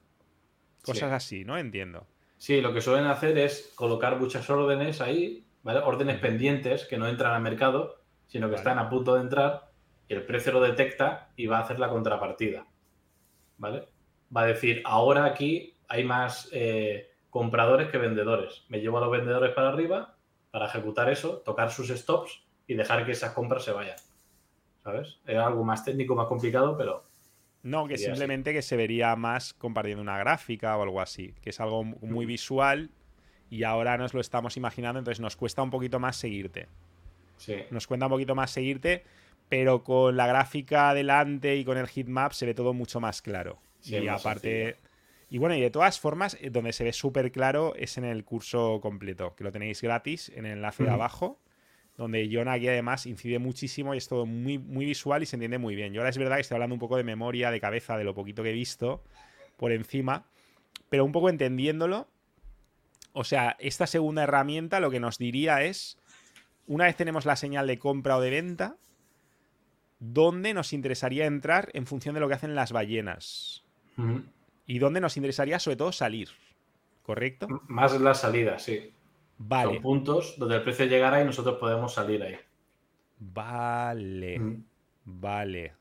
cosas así, ¿no? Entiendo. Sí, lo que suelen hacer es colocar muchas órdenes ahí, ¿vale? Órdenes mm. pendientes que no entran al mercado, sino que están a punto de entrar y el precio lo detecta y va a hacer la contrapartida, ¿vale? Va a decir, ahora aquí hay más eh, compradores que vendedores. Me llevo a los vendedores para arriba para ejecutar eso, tocar sus stops y dejar que esas compras se vayan. ¿sabes? Es algo más técnico, más complicado, pero... No, que simplemente que se vería más compartiendo una gráfica o algo así, que es algo muy visual y ahora nos lo estamos imaginando, entonces nos cuesta un poquito más seguirte. Sí. Nos cuesta un poquito más seguirte, pero con la gráfica adelante y con el heatmap se ve todo mucho más claro. Y aparte... Y bueno, y de todas formas, eh, donde se ve súper claro es en el curso completo, que lo tenéis gratis en el enlace de abajo donde John aquí además incide muchísimo y es todo muy, muy visual y se entiende muy bien. Yo ahora es verdad que estoy hablando un poco de memoria, de cabeza, de lo poquito que he visto por encima, pero un poco entendiéndolo. O sea, esta segunda herramienta lo que nos diría es, una vez tenemos la señal de compra o de venta, ¿dónde nos interesaría entrar en función de lo que hacen las ballenas? Y dónde nos interesaría sobre todo salir, ¿correcto? Más la salida, sí. Vale. Son puntos donde el precio llegará y nosotros podemos salir ahí. Vale. Vale.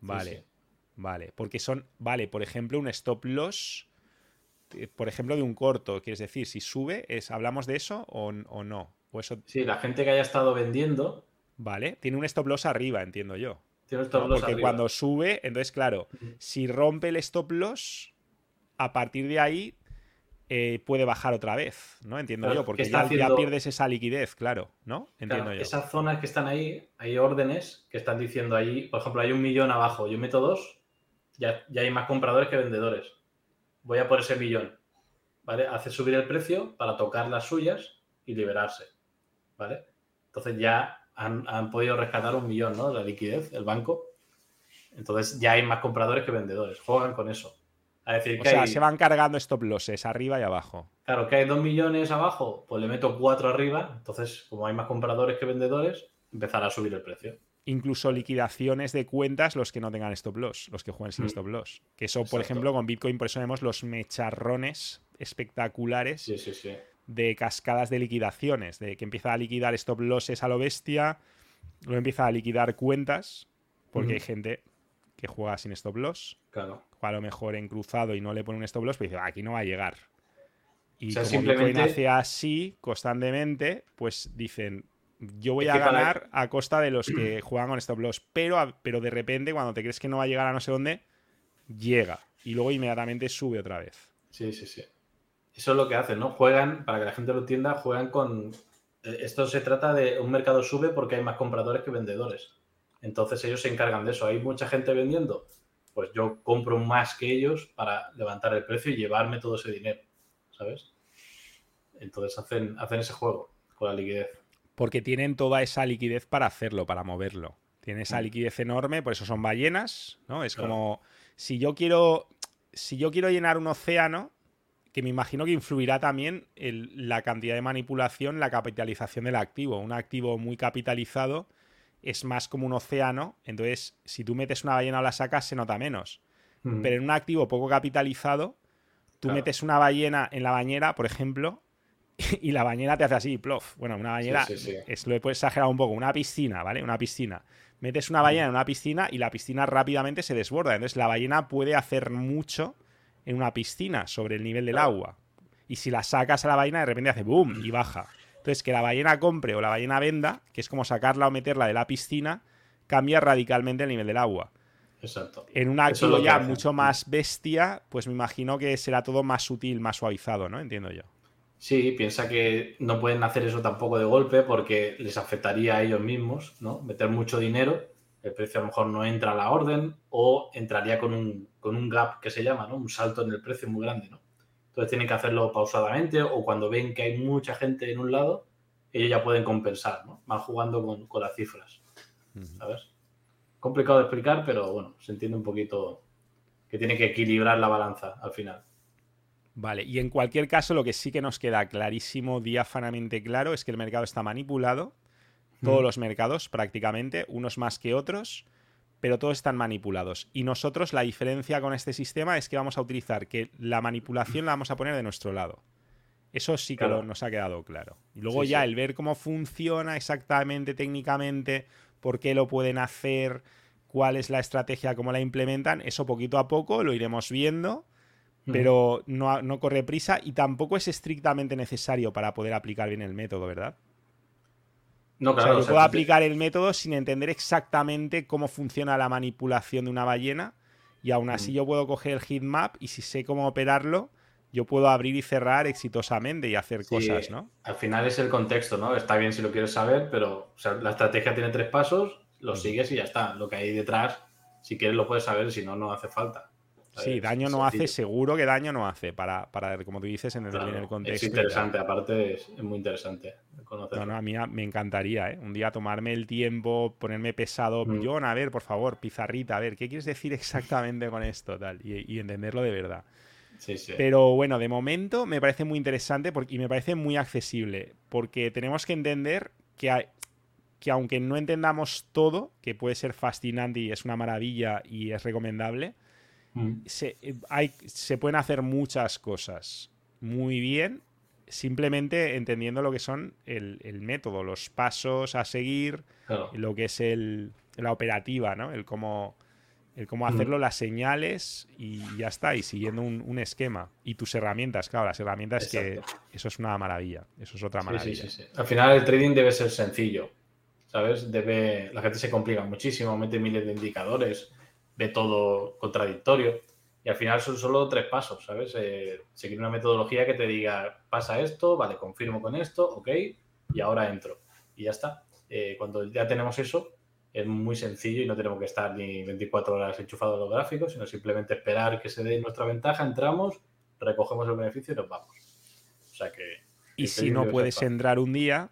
Vale. Vale. Porque son. Vale, por ejemplo, un stop loss. Eh, por ejemplo, de un corto. Quieres decir, si sube, es, ¿hablamos de eso o, no? O eso... Sí, la gente que haya estado vendiendo. Vale. Tiene un stop loss arriba, entiendo yo. Tiene un stop loss Porque cuando sube, entonces, claro, si rompe el stop loss, a partir de ahí eh, puede bajar otra vez, ¿no? Entiendo yo, porque ya, pierdes esa liquidez, claro, ¿no? Entiendo yo. Esas zonas que están ahí, hay órdenes que están diciendo ahí, por ejemplo, hay un millón abajo, yo meto dos, ya, ya hay más compradores que vendedores. Voy a por ese millón, ¿vale? Hace subir el precio para tocar las suyas y liberarse, ¿vale? Entonces ya han, han podido rescatar un millón, ¿no? La liquidez, el banco. Entonces ya hay más compradores que vendedores. Juegan con eso o sea, se van cargando stop losses arriba y abajo. Claro, que hay dos millones abajo, pues le meto cuatro arriba. Entonces, como hay más compradores que vendedores, empezará a subir el precio. Incluso liquidaciones de cuentas los que no tengan stop loss, los que jueguen sin mm. stop loss. Que eso, por ejemplo, con Bitcoin, por eso vemos los mecharrones espectaculares de cascadas de liquidaciones, de que empieza a liquidar stop losses a lo bestia, luego empieza a liquidar cuentas, porque hay gente que juega sin stop loss. Claro. Juega a lo mejor en cruzado y no le pone un stop loss, pero dice, ah, aquí no va a llegar. Y como simplemente... hace así constantemente, pues dicen, yo voy a ganar a costa de los que juegan con stop loss. Pero, pero de repente, cuando te crees que no va a llegar a no sé dónde, llega. Y luego inmediatamente sube otra vez. Sí, sí, sí. Eso es lo que hacen, ¿no? Juegan, para que la gente lo entienda, juegan con. Eh, esto se trata de un mercado sube porque hay más compradores que vendedores. Entonces ellos se encargan de eso. Hay mucha gente vendiendo, pues yo compro más que ellos para levantar el precio y llevarme todo ese dinero, ¿sabes? Entonces hacen, hacen ese juego con la liquidez. Porque tienen toda esa liquidez para hacerlo, para moverlo. Tienen esa mm. liquidez enorme, por eso son ballenas, ¿no? Es como si yo quiero si yo quiero llenar un océano, que me imagino que influirá también la cantidad de manipulación, la capitalización del activo. Un activo muy capitalizado es más como un océano, entonces si tú metes una ballena o la sacas se nota menos. Pero en un activo poco capitalizado, tú metes una ballena en la bañera, por ejemplo, y la bañera te hace así, plof. Bueno, una bañera, es lo he exagerado un poco, una piscina, ¿vale? Una piscina. Metes una ballena en una piscina y la piscina rápidamente se desborda. Entonces la ballena puede hacer mucho en una piscina sobre el nivel del agua. Y si la sacas a la ballena, de repente hace boom y baja. Entonces, que la ballena compre o la ballena venda, que es como sacarla o meterla de la piscina, cambia radicalmente el nivel del agua. Exacto. En un activo ya mucho más bestia, pues me imagino que será todo más sutil, más suavizado, ¿no? Entiendo yo. Sí, piensa que no pueden hacer eso tampoco de golpe porque les afectaría a ellos mismos, ¿no? Meter mucho dinero, el precio a lo mejor no entra a la orden o entraría con un, con un gap que se llama, ¿no? Un salto en el precio muy grande, ¿no? Entonces tienen que hacerlo pausadamente o cuando ven que hay mucha gente en un lado, ellos ya pueden compensar, ¿no? Van jugando con, las cifras, ¿sabes? Complicado de explicar, pero bueno, se entiende un poquito que tiene que equilibrar la balanza al final. Vale, y en cualquier caso lo que sí que nos queda clarísimo, diáfanamente claro, es que el mercado está manipulado, todos los mercados prácticamente, unos más que otros, pero todos están manipulados. Y nosotros la diferencia con este sistema es que vamos a utilizar que la manipulación la vamos a poner de nuestro lado. Eso sí que nos ha quedado claro. Y luego ya el ver cómo funciona exactamente técnicamente, por qué lo pueden hacer, cuál es la estrategia, cómo la implementan, eso poquito a poco lo iremos viendo, pero no, no corre prisa y tampoco es estrictamente necesario para poder aplicar bien el método, ¿verdad? No, claro, o sea, yo puedo aplicar el método sin entender exactamente cómo funciona la manipulación de una ballena y aún así mm. yo puedo coger el heatmap y si sé cómo operarlo, yo puedo abrir y cerrar exitosamente y hacer cosas, ¿no? Al final es el contexto, ¿no? Está bien si lo quieres saber, pero la estrategia tiene tres pasos, lo mm. sigues y ya está. Lo que hay detrás, si quieres lo puedes saber, si no, no hace falta. Sí, daño no hace, seguro que daño no hace, para, para como tú dices, en el, contexto. Es interesante, aparte es, muy interesante conocerlo. No, no, a mí me encantaría, ¿eh? Un día tomarme el tiempo, ponerme pesado. Mm. John, a ver, por favor, pizarrita, a ver, ¿qué quieres decir exactamente con esto? Tal, y, entenderlo de verdad. Sí, sí. Pero bueno, de momento me parece muy interesante porque, y me parece muy accesible, porque tenemos que entender que, que aunque no entendamos todo, que puede ser fascinante y es una maravilla y es recomendable, Mm. se, eh, hay, se pueden hacer muchas cosas muy bien simplemente entendiendo lo que son el, método, los pasos a seguir, lo que es el, la operativa, ¿no? El cómo, el cómo mm. hacerlo, las señales y ya está, y siguiendo un, esquema. Y tus herramientas, claro, las herramientas que eso es una maravilla, eso es otra maravilla. Al final el trading debe ser sencillo, ¿sabes? Debe, la gente se complica muchísimo, mete miles de indicadores, ve todo contradictorio. Y al final son solo tres pasos, ¿sabes? Eh, seguir una metodología que te diga, pasa esto, vale, confirmo con esto, ok, y ahora entro. Y ya está. Eh, cuando ya tenemos eso, es muy sencillo y no tenemos que estar ni 24 horas enchufados a los gráficos, sino simplemente esperar que se dé nuestra ventaja, entramos, recogemos el beneficio y nos vamos. O sea que... Y si no puedes entrar un día,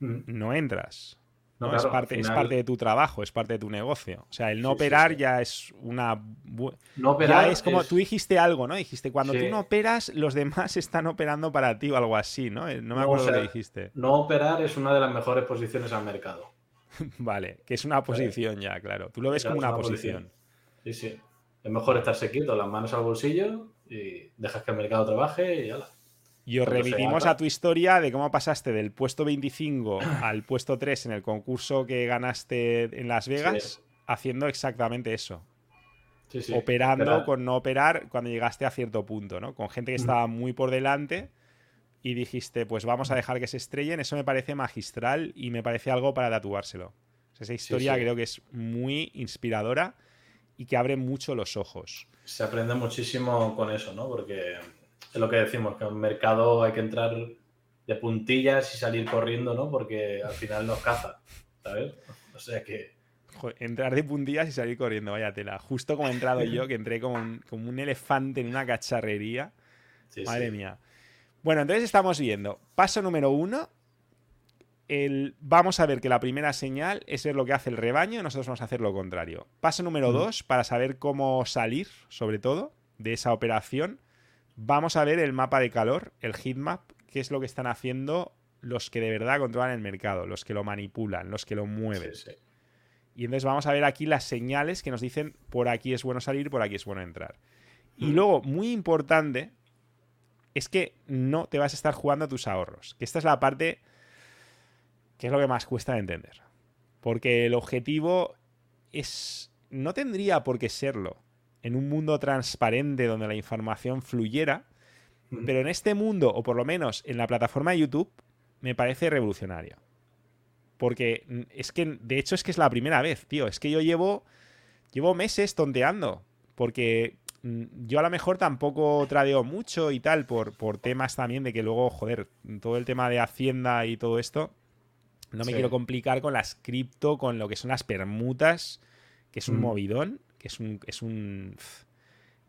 mm. no entras. No, es, parte, es parte de tu trabajo, es parte de tu negocio. O sea, el no operar ya es una. No operar ya es como. Tú dijiste algo, ¿no? Dijiste, cuando tú no operas, los demás están operando para ti o algo así, ¿no? Eh, no me acuerdo lo que dijiste. No operar es una de las mejores posiciones al mercado. vale, que es una posición ya, claro. Tú lo ves como una, posición. Sí, sí. Es mejor estarse quieto, las manos al bolsillo y dejas que el mercado trabaje y ya. Y os remitimos a tu historia de cómo pasaste del puesto 25 al puesto 3 en el concurso que ganaste en Las Vegas, haciendo exactamente eso. Operando con no operar cuando llegaste a cierto punto, ¿no? Con gente que estaba muy por delante y dijiste, pues vamos a dejar que se estrellen. Eso me parece magistral y me parece algo para tatuárselo. esa historia creo que es muy inspiradora y que abre mucho los ojos. Se aprende muchísimo con eso, ¿no? Porque es lo que decimos, que en un mercado hay que entrar de puntillas y salir corriendo, ¿no? Porque al final nos caza, ¿sabes? O sea que entrar de puntillas y salir corriendo, vaya tela. Justo como he entrado yo, que entré como un, como un elefante en una cacharrería. Madre mía. Bueno, entonces estamos viendo. Paso número uno. El, vamos a ver que la primera señal es ver lo que hace el rebaño y nosotros vamos a hacer lo contrario. Paso número dos, para saber cómo salir, sobre todo, de esa operación, vamos a ver el mapa de calor, el heatmap, que es lo que están haciendo los que de verdad controlan el mercado, los que lo manipulan, los que lo mueven. Y entonces vamos a ver aquí las señales que nos dicen por aquí es bueno salir, por aquí es bueno entrar. Y luego, muy importante, es que no te vas a estar jugando tus ahorros. Que esta es la parte que es lo que más cuesta de entender. Porque el objetivo es. no tendría por qué serlo en un mundo transparente donde la información fluyera. Pero en este mundo, o por lo menos en la plataforma de YouTube, me parece revolucionario. Porque mm, es que, de hecho, es que es la primera vez, tío. Es que yo llevo, llevo meses tonteando. Porque mm, yo a lo mejor tampoco tradeo mucho y tal, por, por temas también de que luego, joder, todo el tema de Hacienda y todo esto, no me quiero complicar con las cripto, con lo que son las permutas, que es un mm. movidón, que es un. Es un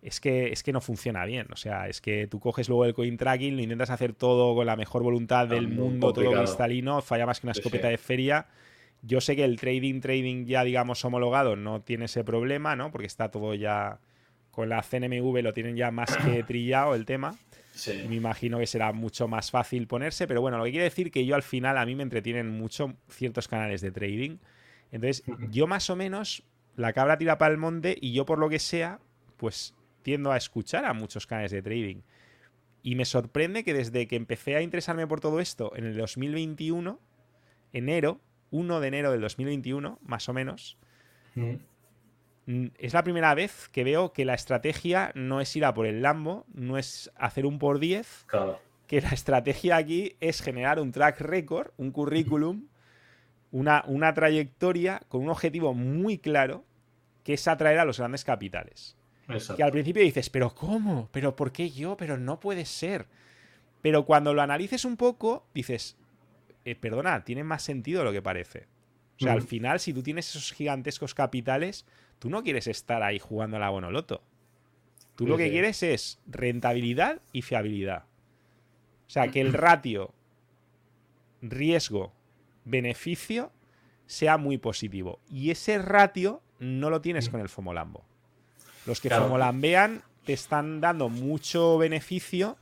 es que, es que no funciona bien. O sea, es que tú coges luego el coin tracking, lo intentas hacer todo con la mejor voluntad del mundo, todo cristalino, falla más que una escopeta de feria. Yo sé que el trading, trading ya, digamos, homologado no tiene ese problema, ¿no? Porque está todo ya con la CNMV, lo tienen ya más que trillado el tema. Sí. me imagino que será mucho más fácil ponerse, pero bueno, lo que quiere decir que yo al final a mí me entretienen mucho ciertos canales de trading. Entonces, yo más o menos, la cabra tira para el monte y yo por lo que sea, pues tiendo a escuchar a muchos canales de trading. Y me sorprende que desde que empecé a interesarme por todo esto en el 2021, enero, 1 de enero del 2021, más o menos, mm, es la primera vez que veo que la estrategia no es ir a por el Lambo, no es hacer un por 10, que la estrategia aquí es generar un track record, un currículum, una, una trayectoria con un objetivo muy claro, que es atraer a los grandes capitales. Que al principio dices, pero ¿cómo? ¿Pero por qué yo? Pero no puede ser. Pero cuando lo analices un poco, dices, eh, perdona, tiene más sentido lo que parece. O sea, al final, si tú tienes esos gigantescos capitales, tú no quieres estar ahí jugando a la Bonoloto. Tú lo que quieres es rentabilidad y fiabilidad. O sea, que el ratio riesgo-beneficio sea muy positivo. Y ese ratio no lo tienes con el Fomolambo. Los que claro. lambean te están dando mucho beneficio,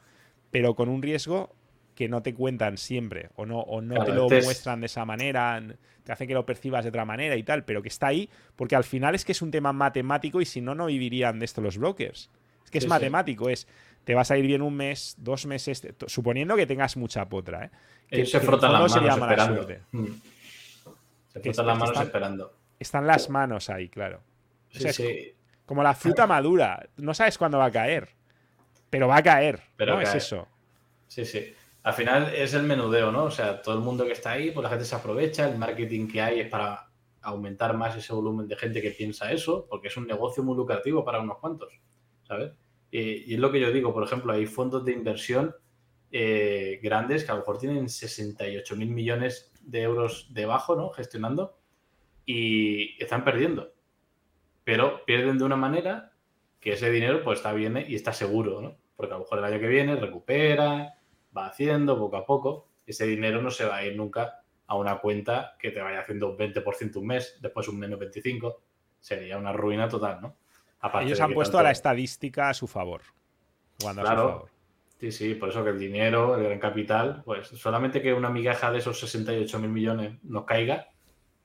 pero con un riesgo que no te cuentan siempre o no, o no te lo muestran de esa manera, te hacen que lo percibas de otra manera y tal, pero que está ahí porque al final es que es un tema matemático y si no, no vivirían de esto los brokers. Es que es matemático, es te vas a ir bien un mes, dos meses, suponiendo que tengas mucha potra. ¿eh? Que, se frotan las manos esperando. Mm. Se frotan las manos esperando. Están las manos ahí, claro. sí, sí. Como la fruta madura. No sabes cuándo va a caer. Pero va a caer. Pero ¿no? Es eso. Sí, sí. Al final es el menudeo, ¿no? O sea, todo el mundo que está ahí, pues la gente se aprovecha. El marketing que hay es para aumentar más ese volumen de gente que piensa eso, porque es un negocio muy lucrativo para unos cuantos, ¿sabes? Y, es lo que yo digo, por ejemplo, hay fondos de inversión eh, grandes que a lo mejor tienen 68 mil millones de euros debajo, ¿no? Gestionando y están perdiendo pero pierden de una manera que ese dinero pues está bien y está seguro, ¿no? Porque a lo mejor el año que viene recupera, va haciendo poco a poco, ese dinero no se va a ir nunca a una cuenta que te vaya haciendo un 20% un mes, después un menos 25%, sería una ruina total, ¿no? Ellos han puesto a la estadística a su favor. claro. Sí, sí, por eso que el dinero, el gran capital, pues solamente que una migaja de esos 68 mil millones nos caiga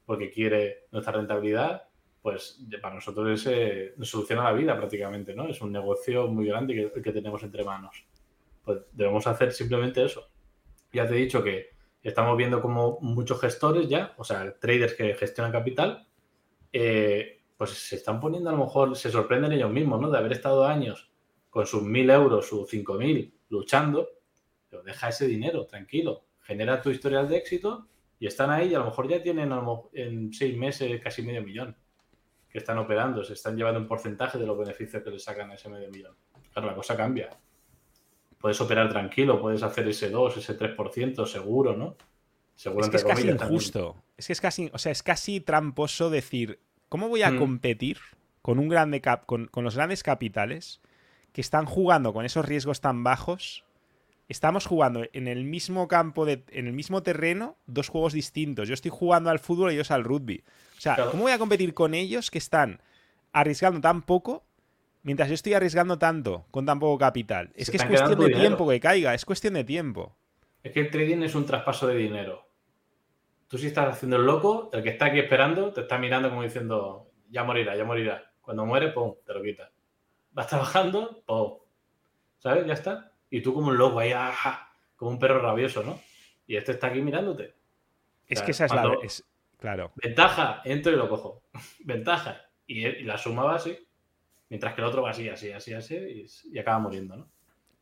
porque quiere nuestra rentabilidad, pues para nosotros nos soluciona la vida prácticamente, ¿no? Es un negocio muy grande que, que tenemos entre manos. Pues debemos hacer simplemente eso. Ya te he dicho que estamos viendo como muchos gestores ya, o sea, traders que gestionan capital, eh, pues se están poniendo a lo mejor, se sorprenden ellos mismos, ¿no? De haber estado años con sus mil euros, sus cinco mil, luchando, pero deja ese dinero, tranquilo, genera tu historial de éxito y están ahí y a lo mejor ya tienen en seis meses casi medio millón que están operando, se están llevando un porcentaje de los beneficios que le sacan a ese medio millón. Claro, la cosa cambia. Puedes operar tranquilo, puedes hacer ese 2, ese 3% seguro, ¿no? Seguro es que es casi injusto. Es que es casi, o sea, es casi tramposo decir, ¿cómo voy a mm. competir con un grande cap, con, los grandes capitales que están jugando con esos riesgos tan bajos? Estamos jugando en el mismo campo, de, en el mismo terreno, dos juegos distintos. Yo estoy jugando al fútbol y ellos al rugby. O sea, ¿cómo voy a competir con ellos que están arriesgando tan poco mientras yo estoy arriesgando tanto con tan poco capital? Es que es cuestión de tiempo que caiga, es cuestión de tiempo. Es que el trading es un traspaso de dinero. Tú si estás haciendo el loco, el que está aquí esperando te está mirando como diciendo, ya morirá, ya morirá. Cuando muere, pum, te lo quitas. Vas trabajando, pum. ¿Sabes? Ya está. Y tú como un loco ahí, ajá, como un perro rabioso, ¿no? Y este está aquí mirándote. Es que esa es la... Es, claro. Ventaja, entro y lo cojo. Ventaja. Y, la suma va así. Mientras que el otro va así, así, así, así, y, y acaba muriendo, ¿no?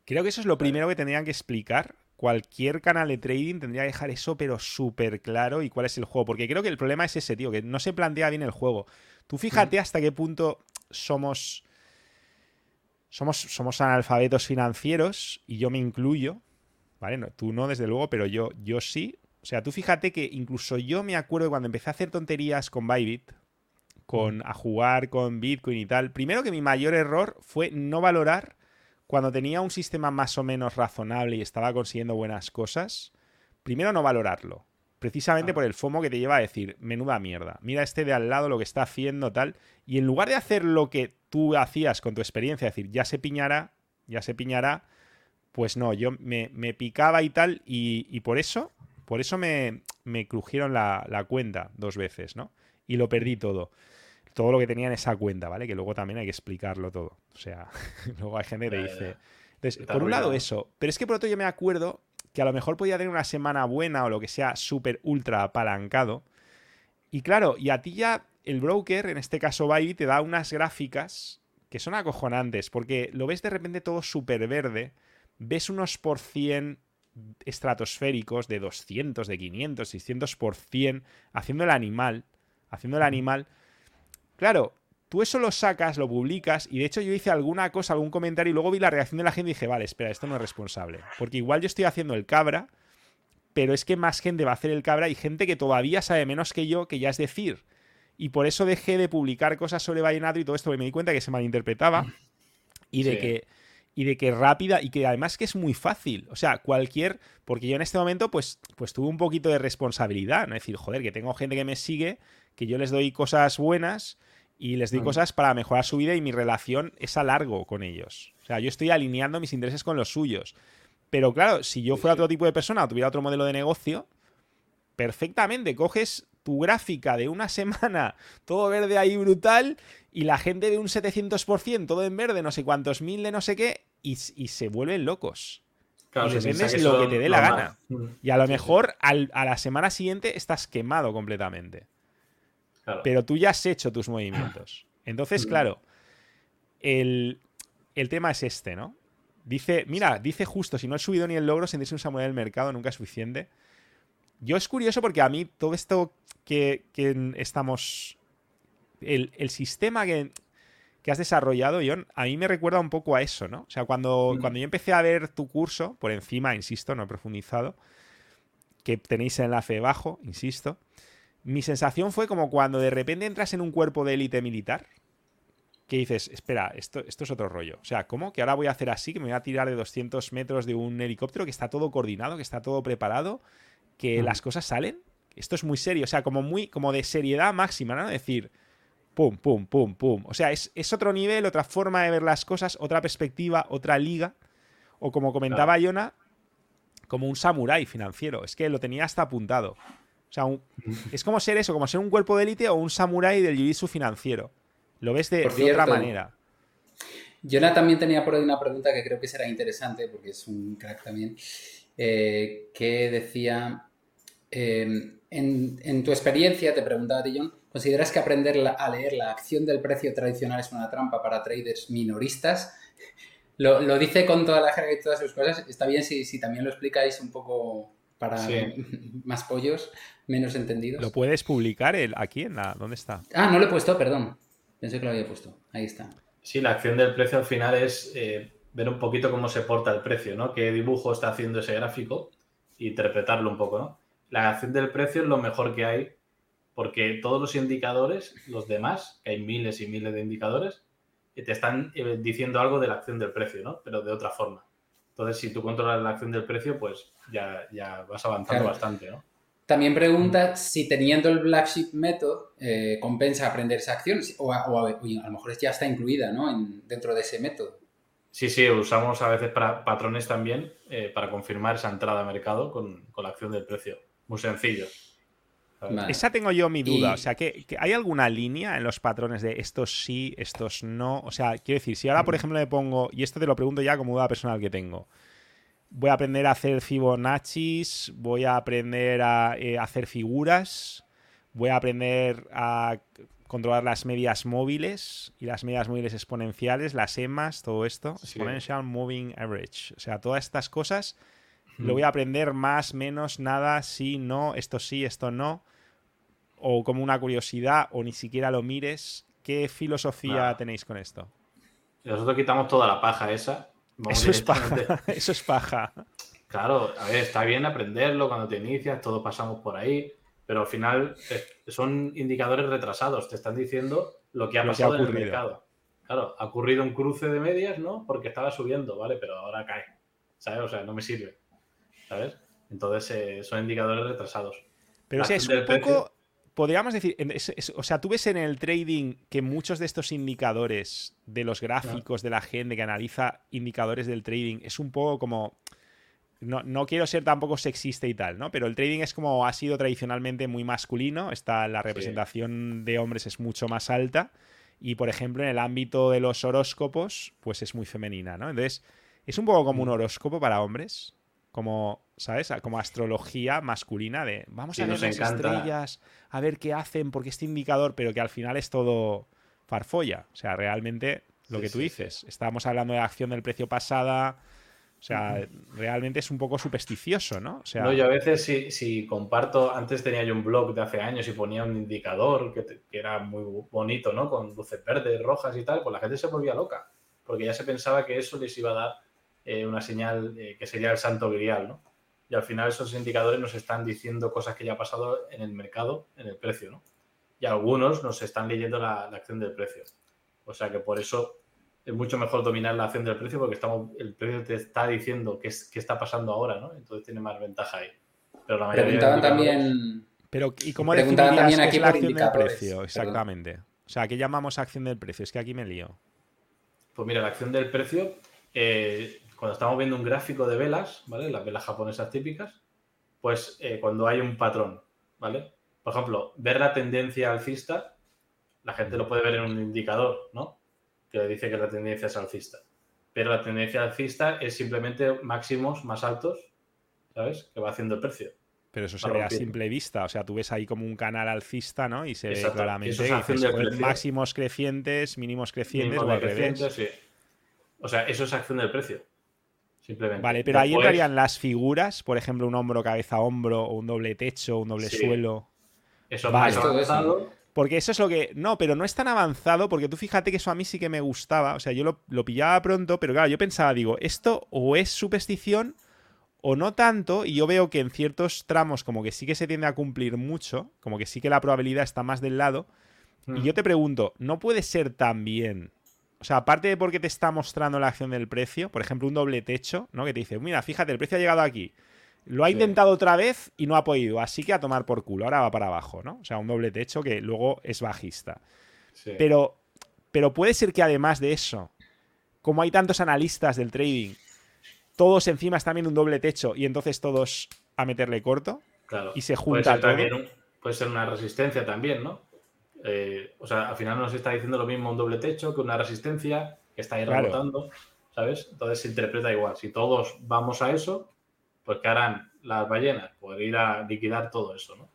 Creo que eso es lo primero que tendrían que explicar cualquier canal de trading tendría que dejar eso, pero súper claro y cuál es el juego. Porque creo que el problema es ese, tío, que no se plantea bien el juego. Tú fíjate hasta qué punto somos. Somos, somos analfabetos financieros, y yo me incluyo. ¿Vale? No, tú no, desde luego, pero yo, yo sí. O sea, tú fíjate que incluso yo me acuerdo cuando empecé a hacer tonterías con Bybit, con, a jugar con Bitcoin y tal. Primero que mi mayor error fue no valorar cuando tenía un sistema más o menos razonable y estaba consiguiendo buenas cosas, primero no valorarlo. Precisamente ah. por el FOMO que te lleva a decir, menuda mierda, mira este de al lado lo que está haciendo, tal. Y en lugar de hacer lo que tú hacías con tu experiencia, decir, ya se piñará, ya se piñará, pues no, yo me, picaba y tal, y, por eso, por eso me, me crujieron la, la cuenta dos veces, ¿no? Y lo perdí todo todo lo que tenía en esa cuenta, ¿vale? Que luego también hay que explicarlo todo. O sea, luego hay gente que dice... Entonces, por un lado eso, pero es que por otro yo me acuerdo que a lo mejor podía tener una semana buena o lo que sea súper ultra apalancado. Y claro, y a ti ya el broker, en este caso Bybit, te da unas gráficas que son acojonantes, porque lo ves de repente todo súper verde, ves unos por cien estratosféricos de 200, de 500, 600 por cien, haciendo el animal, haciendo el animal Claro, tú eso lo sacas, lo publicas, y de hecho yo hice alguna cosa, algún comentario, y luego vi la reacción de la gente y dije, vale, espera, esto no es responsable. Porque igual yo estoy haciendo el cabra, pero es que más gente va a hacer el cabra y gente que todavía sabe menos que yo, que ya es decir. Y por eso dejé de publicar cosas sobre Vallenato y todo esto, porque me di cuenta que se malinterpretaba y de que y de que rápida y que además que es muy fácil. O sea, cualquier. Porque yo en este momento, pues, pues tuve un poquito de responsabilidad. ¿no? Es decir, joder, que tengo gente que me sigue que yo les doy cosas buenas y les doy cosas para mejorar su vida y mi relación es a largo con ellos. O sea, yo estoy alineando mis intereses con los suyos. Pero claro, si yo fuera otro tipo de persona o tuviera otro modelo de negocio, perfectamente coges tu gráfica de una semana, todo verde ahí brutal, y la gente ve un 700%, todo en verde, no sé cuántos mil de no sé qué, y, se vuelven locos. y les vendes lo que te dé la gana. Y a lo mejor a la semana siguiente estás quemado completamente. Pero tú ya has hecho tus movimientos. Entonces, claro, el, tema es este, ¿no? Dice, mira, dice justo, si no he subido ni el logro, sentirse un Samuel del mercado nunca es suficiente. Yo es curioso porque a mí todo esto que, estamos... El, sistema que, has desarrollado, John, a mí me recuerda un poco a eso, ¿no? O sea, cuando, cuando yo empecé a ver tu curso, por encima, insisto, no he profundizado, que tenéis el enlace debajo, insisto, mi sensación fue como cuando de repente entras en un cuerpo de élite militar, que dices, espera, esto, esto es otro rollo. O sea, ¿cómo? Que ahora voy a hacer así, que me voy a tirar de 200 metros de un helicóptero, que está todo coordinado, que está todo preparado, que mm. las cosas salen. Esto es muy serio, o sea, como muy, como de seriedad máxima, ¿no? Decir, pum, pum, pum, pum. O sea, es, otro nivel, otra forma de ver las cosas, otra perspectiva, otra liga. O como comentaba Yona, como un samurái financiero. Es que lo tenía hasta apuntado. O sea, es como ser eso, como ser un cuerpo de élite o un samurái del jiu financiero. Lo ves de, otra manera. Jonah también tenía por ahí una pregunta que creo que será interesante, porque es un crack también, eh, que decía, em, en, tu experiencia, te preguntaba a ti, John, ¿consideras que aprender a leer la acción del precio tradicional es una trampa para traders minoristas? Lo, dice con toda la jerga y todas sus cosas. Está bien si, si también lo explicáis un poco para más pollos menos entendidos. ¿Lo puedes publicar el, aquí en la... ¿Dónde está? Ah, no lo he puesto, perdón. Pensé que lo había puesto. Ahí está. Sí, la acción del precio al final es eh, ver un poquito cómo se porta el precio, ¿no? Qué dibujo está haciendo ese gráfico e interpretarlo un poco, ¿no? la acción del precio es lo mejor que hay, porque todos los indicadores, los demás, que hay miles y miles de indicadores, te están eh, diciendo algo de la acción del precio, ¿no? Pero de otra forma. Entonces, si tú controlas la acción del precio, pues ya, ya vas avanzando bastante, ¿no? También pregunta si teniendo el Black Sheep Method eh, compensa aprender esa acción o, a, lo mejor ya está incluida ¿no? dentro de ese método. Sí, sí, usamos a veces para patrones también eh, para confirmar esa entrada a mercado con, la acción del precio. Muy sencillo. Esa tengo yo mi duda. O sea, que, ¿hay alguna línea en los patrones de estos sí, estos no? O sea, quiero decir, si ahora, por ejemplo, me pongo, y esto te lo pregunto ya como duda personal que tengo, voy a aprender a hacer Fibonacci, voy a aprender a eh, hacer figuras, voy a aprender a controlar las medias móviles y las medias móviles exponenciales, las EMAs, todo esto, Exponential Moving Average. O sea, todas estas cosas lo voy a aprender más, menos, nada, sí, no, esto sí, esto no. O como una curiosidad, o ni siquiera lo mires. ¿Qué filosofía tenéis con esto? Nosotros quitamos toda la paja esa eso es paja. Eso es paja. Claro, a ver, está bien aprenderlo cuando te inicias, todos pasamos por ahí, pero al final son indicadores retrasados, te están diciendo lo que ha pasado en el mercado. Claro, ha ocurrido un cruce de medias, ¿no? Porque estaba subiendo, ¿vale? Pero ahora cae, ¿sabes? O sea, no me sirve, ¿sabes? Entonces eh, son indicadores retrasados. Pero es un poco, podríamos decir, o sea, tú ves en el trading que muchos de estos indicadores de los gráficos de la gente que analiza indicadores del trading es un poco como... No, quiero ser tampoco sexista y tal, ¿no? Pero el trading es como ha sido tradicionalmente muy masculino, está, la representación de hombres es mucho más alta y, por ejemplo, en el ámbito de los horóscopos, pues es muy femenina, ¿no? Entonces, es un poco como un mm. horóscopo para hombres, como, ¿sabes? Como astrología masculina de vamos a ver las estrellas, a ver qué hacen, porque este indicador, pero que al final es todo farfolla. O sea, realmente lo que tú dices, estábamos hablando de acción del precio pasada. O sea, realmente es un poco supersticioso, ¿no? No, yo a veces si, comparto, antes tenía yo un blog de hace años y ponía un indicador que, era muy bonito, ¿no? Con luces verdes, rojas y tal, pues la gente se volvía loca, porque ya se pensaba que eso les iba a dar eh, una señal eh, que sería el santo grial, ¿no? Y al final esos indicadores nos están diciendo cosas que ya ha pasado en el mercado, en el precio, ¿no? Y algunos nos están leyendo la, acción del precio. O sea que por eso es mucho mejor dominar la acción del precio porque estamos, el precio te está diciendo qué, es, qué está pasando ahora, ¿no? Entonces tiene más ventaja ahí. Pero la mayoría Preguntaban también... Pero, ¿y cómo también aquí la acción del precio? Exactamente. O sea, ¿qué llamamos acción del precio? Es que aquí me lío. Pues mira, la acción del precio eh, cuando estamos viendo un gráfico de velas, ¿vale? Las velas japonesas típicas, pues eh, cuando hay un patrón, ¿vale? Por ejemplo, ver la tendencia alcista, la gente lo puede ver en un indicador, ¿no? Que le dice que la tendencia es alcista. Pero la tendencia alcista es simplemente máximos más altos, ¿sabes? Que va haciendo el precio. Pero eso se ve a simple vista, o sea, tú ves ahí como un canal alcista, ¿no? Y se ve claramente que máximos crecientes, mínimos crecientes o al revés. O sea, eso es acción del precio. Simplemente. Vale, pero ahí entrarían las figuras, por ejemplo, un hombro, cabeza, hombro, o un doble techo, un doble suelo. Eso vale. avanzado. Porque eso es lo que. No, pero no es tan avanzado, porque tú fíjate que eso a mí sí que me gustaba. O sea, yo lo, pillaba pronto, pero claro, yo pensaba, digo, esto o es superstición o no tanto, y yo veo que en ciertos tramos como que sí que se tiende a cumplir mucho, como que sí que la probabilidad está más del lado. Y mm. yo te pregunto, ¿no puede ser también o sea, aparte de porque te está mostrando la acción del precio, por ejemplo, un doble techo, ¿no? Que te dice, mira, fíjate, el precio ha llegado aquí. Lo ha intentado otra vez y no ha podido, así que a tomar por culo, ahora va para abajo, ¿no? O sea, un doble techo que luego es bajista. Pero, pero puede ser que además de eso, como hay tantos analistas del trading, todos encima están viendo un doble techo y entonces todos a meterle corto claro. y se junta puede todo. puede ser una resistencia también, ¿no? Eh, o sea, al final nos está diciendo lo mismo un doble techo que una resistencia que está ahí rebotando, ¿sabes? Entonces se interpreta igual. Si todos vamos a eso, pues ¿qué harán las ballenas? Pues ir a liquidar todo eso, ¿no?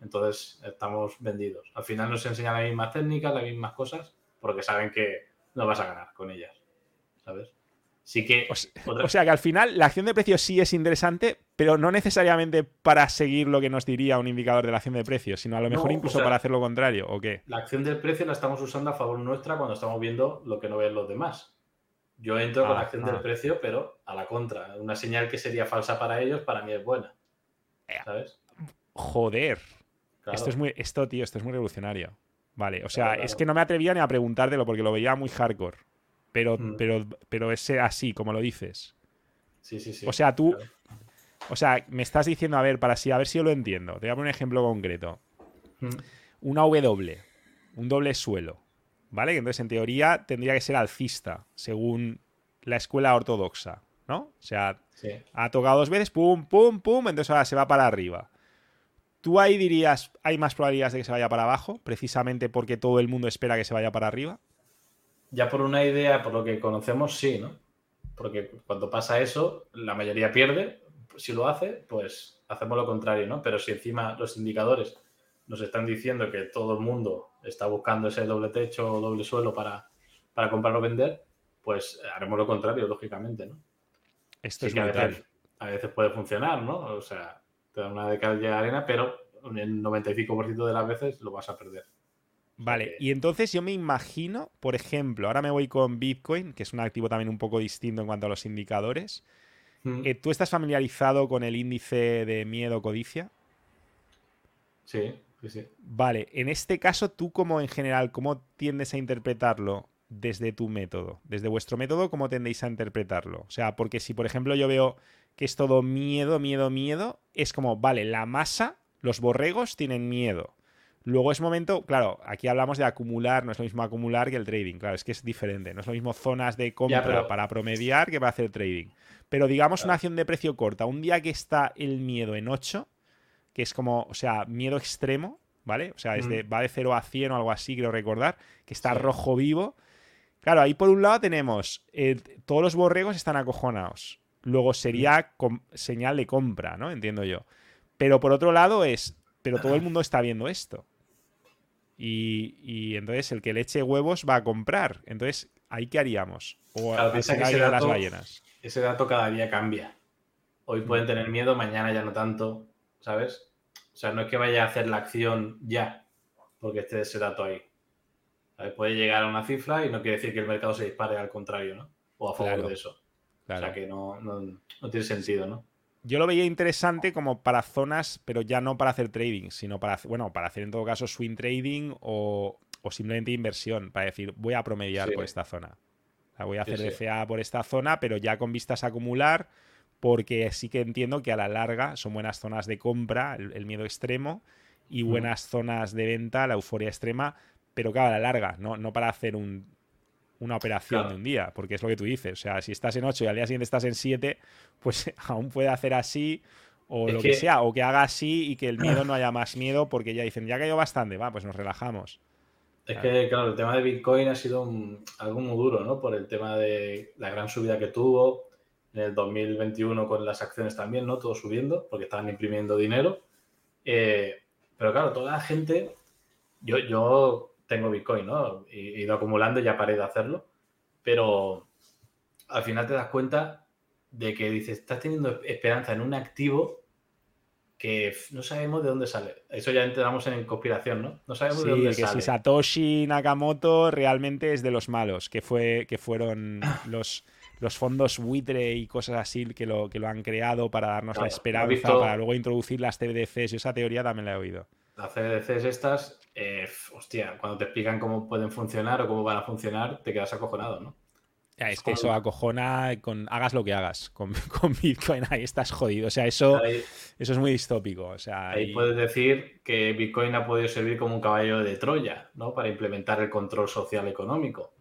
Entonces estamos vendidos. Al final nos enseñan las mismas técnicas, las mismas cosas, porque saben que no vas a ganar con ellas, ¿sabes? Sí que. O sea, que al final la acción de precio sí es interesante, pero no necesariamente para seguir lo que nos diría un indicador de la acción de precio, sino a lo mejor incluso para hacer lo contrario, ¿o qué? La acción del precio la estamos usando a favor nuestra cuando estamos viendo lo que no ven los demás. Yo entro con la ah, acción del ah. precio, pero a la contra. Una señal que sería falsa para ellos, para mí es buena. ¿Sabes? Joder. Esto es muy. Esto, tío, esto es muy revolucionario. Vale, o sea, es que no me atrevía ni a preguntártelo porque lo veía muy hardcore. Pero, mm. pero, pero es así, como lo dices. Sí, sí, sí. O sea, tú. O sea, me estás diciendo, a ver, para si, a ver si yo lo entiendo. Te voy a poner un ejemplo concreto. Mm. Una W, un doble suelo. ¿Vale? Entonces, en teoría, tendría que ser alcista, según la escuela ortodoxa. ¿No? O sea, ha tocado dos veces, pum, pum, pum, entonces ahora se va para arriba. ¿Tú ahí dirías, hay más probabilidades de que se vaya para abajo, precisamente porque todo el mundo espera que se vaya para arriba? Ya por una idea, por lo que conocemos, sí, ¿no? Porque cuando pasa eso, la mayoría pierde. Si lo hace, pues hacemos lo contrario, ¿no? Pero si encima los indicadores nos están diciendo que todo el mundo está buscando ese doble techo o doble suelo para, para comprar o vender, pues haremos lo contrario, lógicamente, ¿no? Esto es que a veces, a veces puede funcionar, ¿no? O sea, te da una calle de arena, pero en el 95% de las veces lo vas a perder. Vale, y entonces yo me imagino, por ejemplo, ahora me voy con Bitcoin, que es un activo también un poco distinto en cuanto a los indicadores. Mm. Eh, ¿Tú estás familiarizado con el índice de miedo-codicia? Sí, sí, sí. Vale, en este caso, tú como en general, ¿cómo tiendes a interpretarlo desde tu método? Desde vuestro método, ¿cómo tendéis a interpretarlo? O sea, porque si, por ejemplo, yo veo que es todo miedo, miedo, miedo, es como, vale, la masa, los borregos tienen miedo. Luego es momento, claro, aquí hablamos de acumular, no es lo mismo acumular que el trading, claro, es que es diferente, no es lo mismo zonas de compra para promediar que para hacer trading. Pero digamos una acción de precio corta, un día que está el miedo en 8, que es como, o sea, miedo extremo, ¿vale? O sea, mm. va de 0 a 100 o algo así, quiero recordar, que está rojo vivo. Claro, ahí por un lado tenemos, eh, todos los borregos están acojonados luego sería señal de compra, ¿no? Entiendo yo. Pero por otro lado es, pero todo el mundo está viendo esto. Y, entonces el que le eche huevos va a comprar. Entonces, ¿ahí qué haríamos? O claro, ese dato, las ballenas. Ese dato cada día cambia. Hoy mm. pueden tener miedo, mañana ya no tanto, ¿sabes? O sea, no es que vaya a hacer la acción ya, porque esté ese dato ahí. Puede llegar a una cifra y no quiere decir que el mercado se dispare, al contrario, ¿no? O a favor de eso. O sea que no, tiene sentido, ¿no? Yo lo veía interesante como para zonas, pero ya no para hacer trading, sino para, bueno, para hacer en todo caso swing trading o, simplemente inversión, para decir, voy a promediar por esta zona. voy a hacer DCA por esta zona, pero ya con vistas a acumular, porque sí que entiendo que a la larga son buenas zonas de compra, el, miedo extremo, y buenas zonas de venta, la euforia extrema, pero claro, a la larga, no, no para hacer un, una operación de un día, porque es lo que tú dices. O sea, si estás en 8 y al día siguiente estás en 7, pues aún puede hacer así o lo que... sea, o que haga así y que el miedo no haya más miedo porque ya dicen, ya cayó bastante, va, pues nos relajamos. Es que, claro, el tema de Bitcoin ha sido algo muy duro, ¿no? Por el tema de la gran subida que tuvo en el 2021 con las acciones también, ¿no? Todo subiendo porque estaban imprimiendo dinero. Eh, pero claro, toda la gente, yo, yo tengo Bitcoin, ¿no? He ido acumulando y ya paré de hacerlo. Pero al final te das cuenta de que dices, estás teniendo esperanza en un activo que no sabemos de dónde sale. Eso ya entramos en conspiración, ¿no? No sabemos de dónde que sale. si Satoshi Nakamoto realmente es de los malos, que fue que fueron los, los fondos buitre y cosas así que lo, que lo han creado para darnos la esperanza, para luego introducir las CBDCs. Y esa teoría también la he oído. Las CBDCs estas, eh, hostia, cuando te explican cómo pueden funcionar o cómo van a funcionar, te quedas acojonado, ¿no? es que eso acojona con hagas lo que hagas con, Bitcoin, ahí estás jodido. O sea, eso, eso es muy distópico. O sea, ahí, puedes decir que Bitcoin ha podido servir como un caballo de Troya, ¿no? Para implementar el control social económico.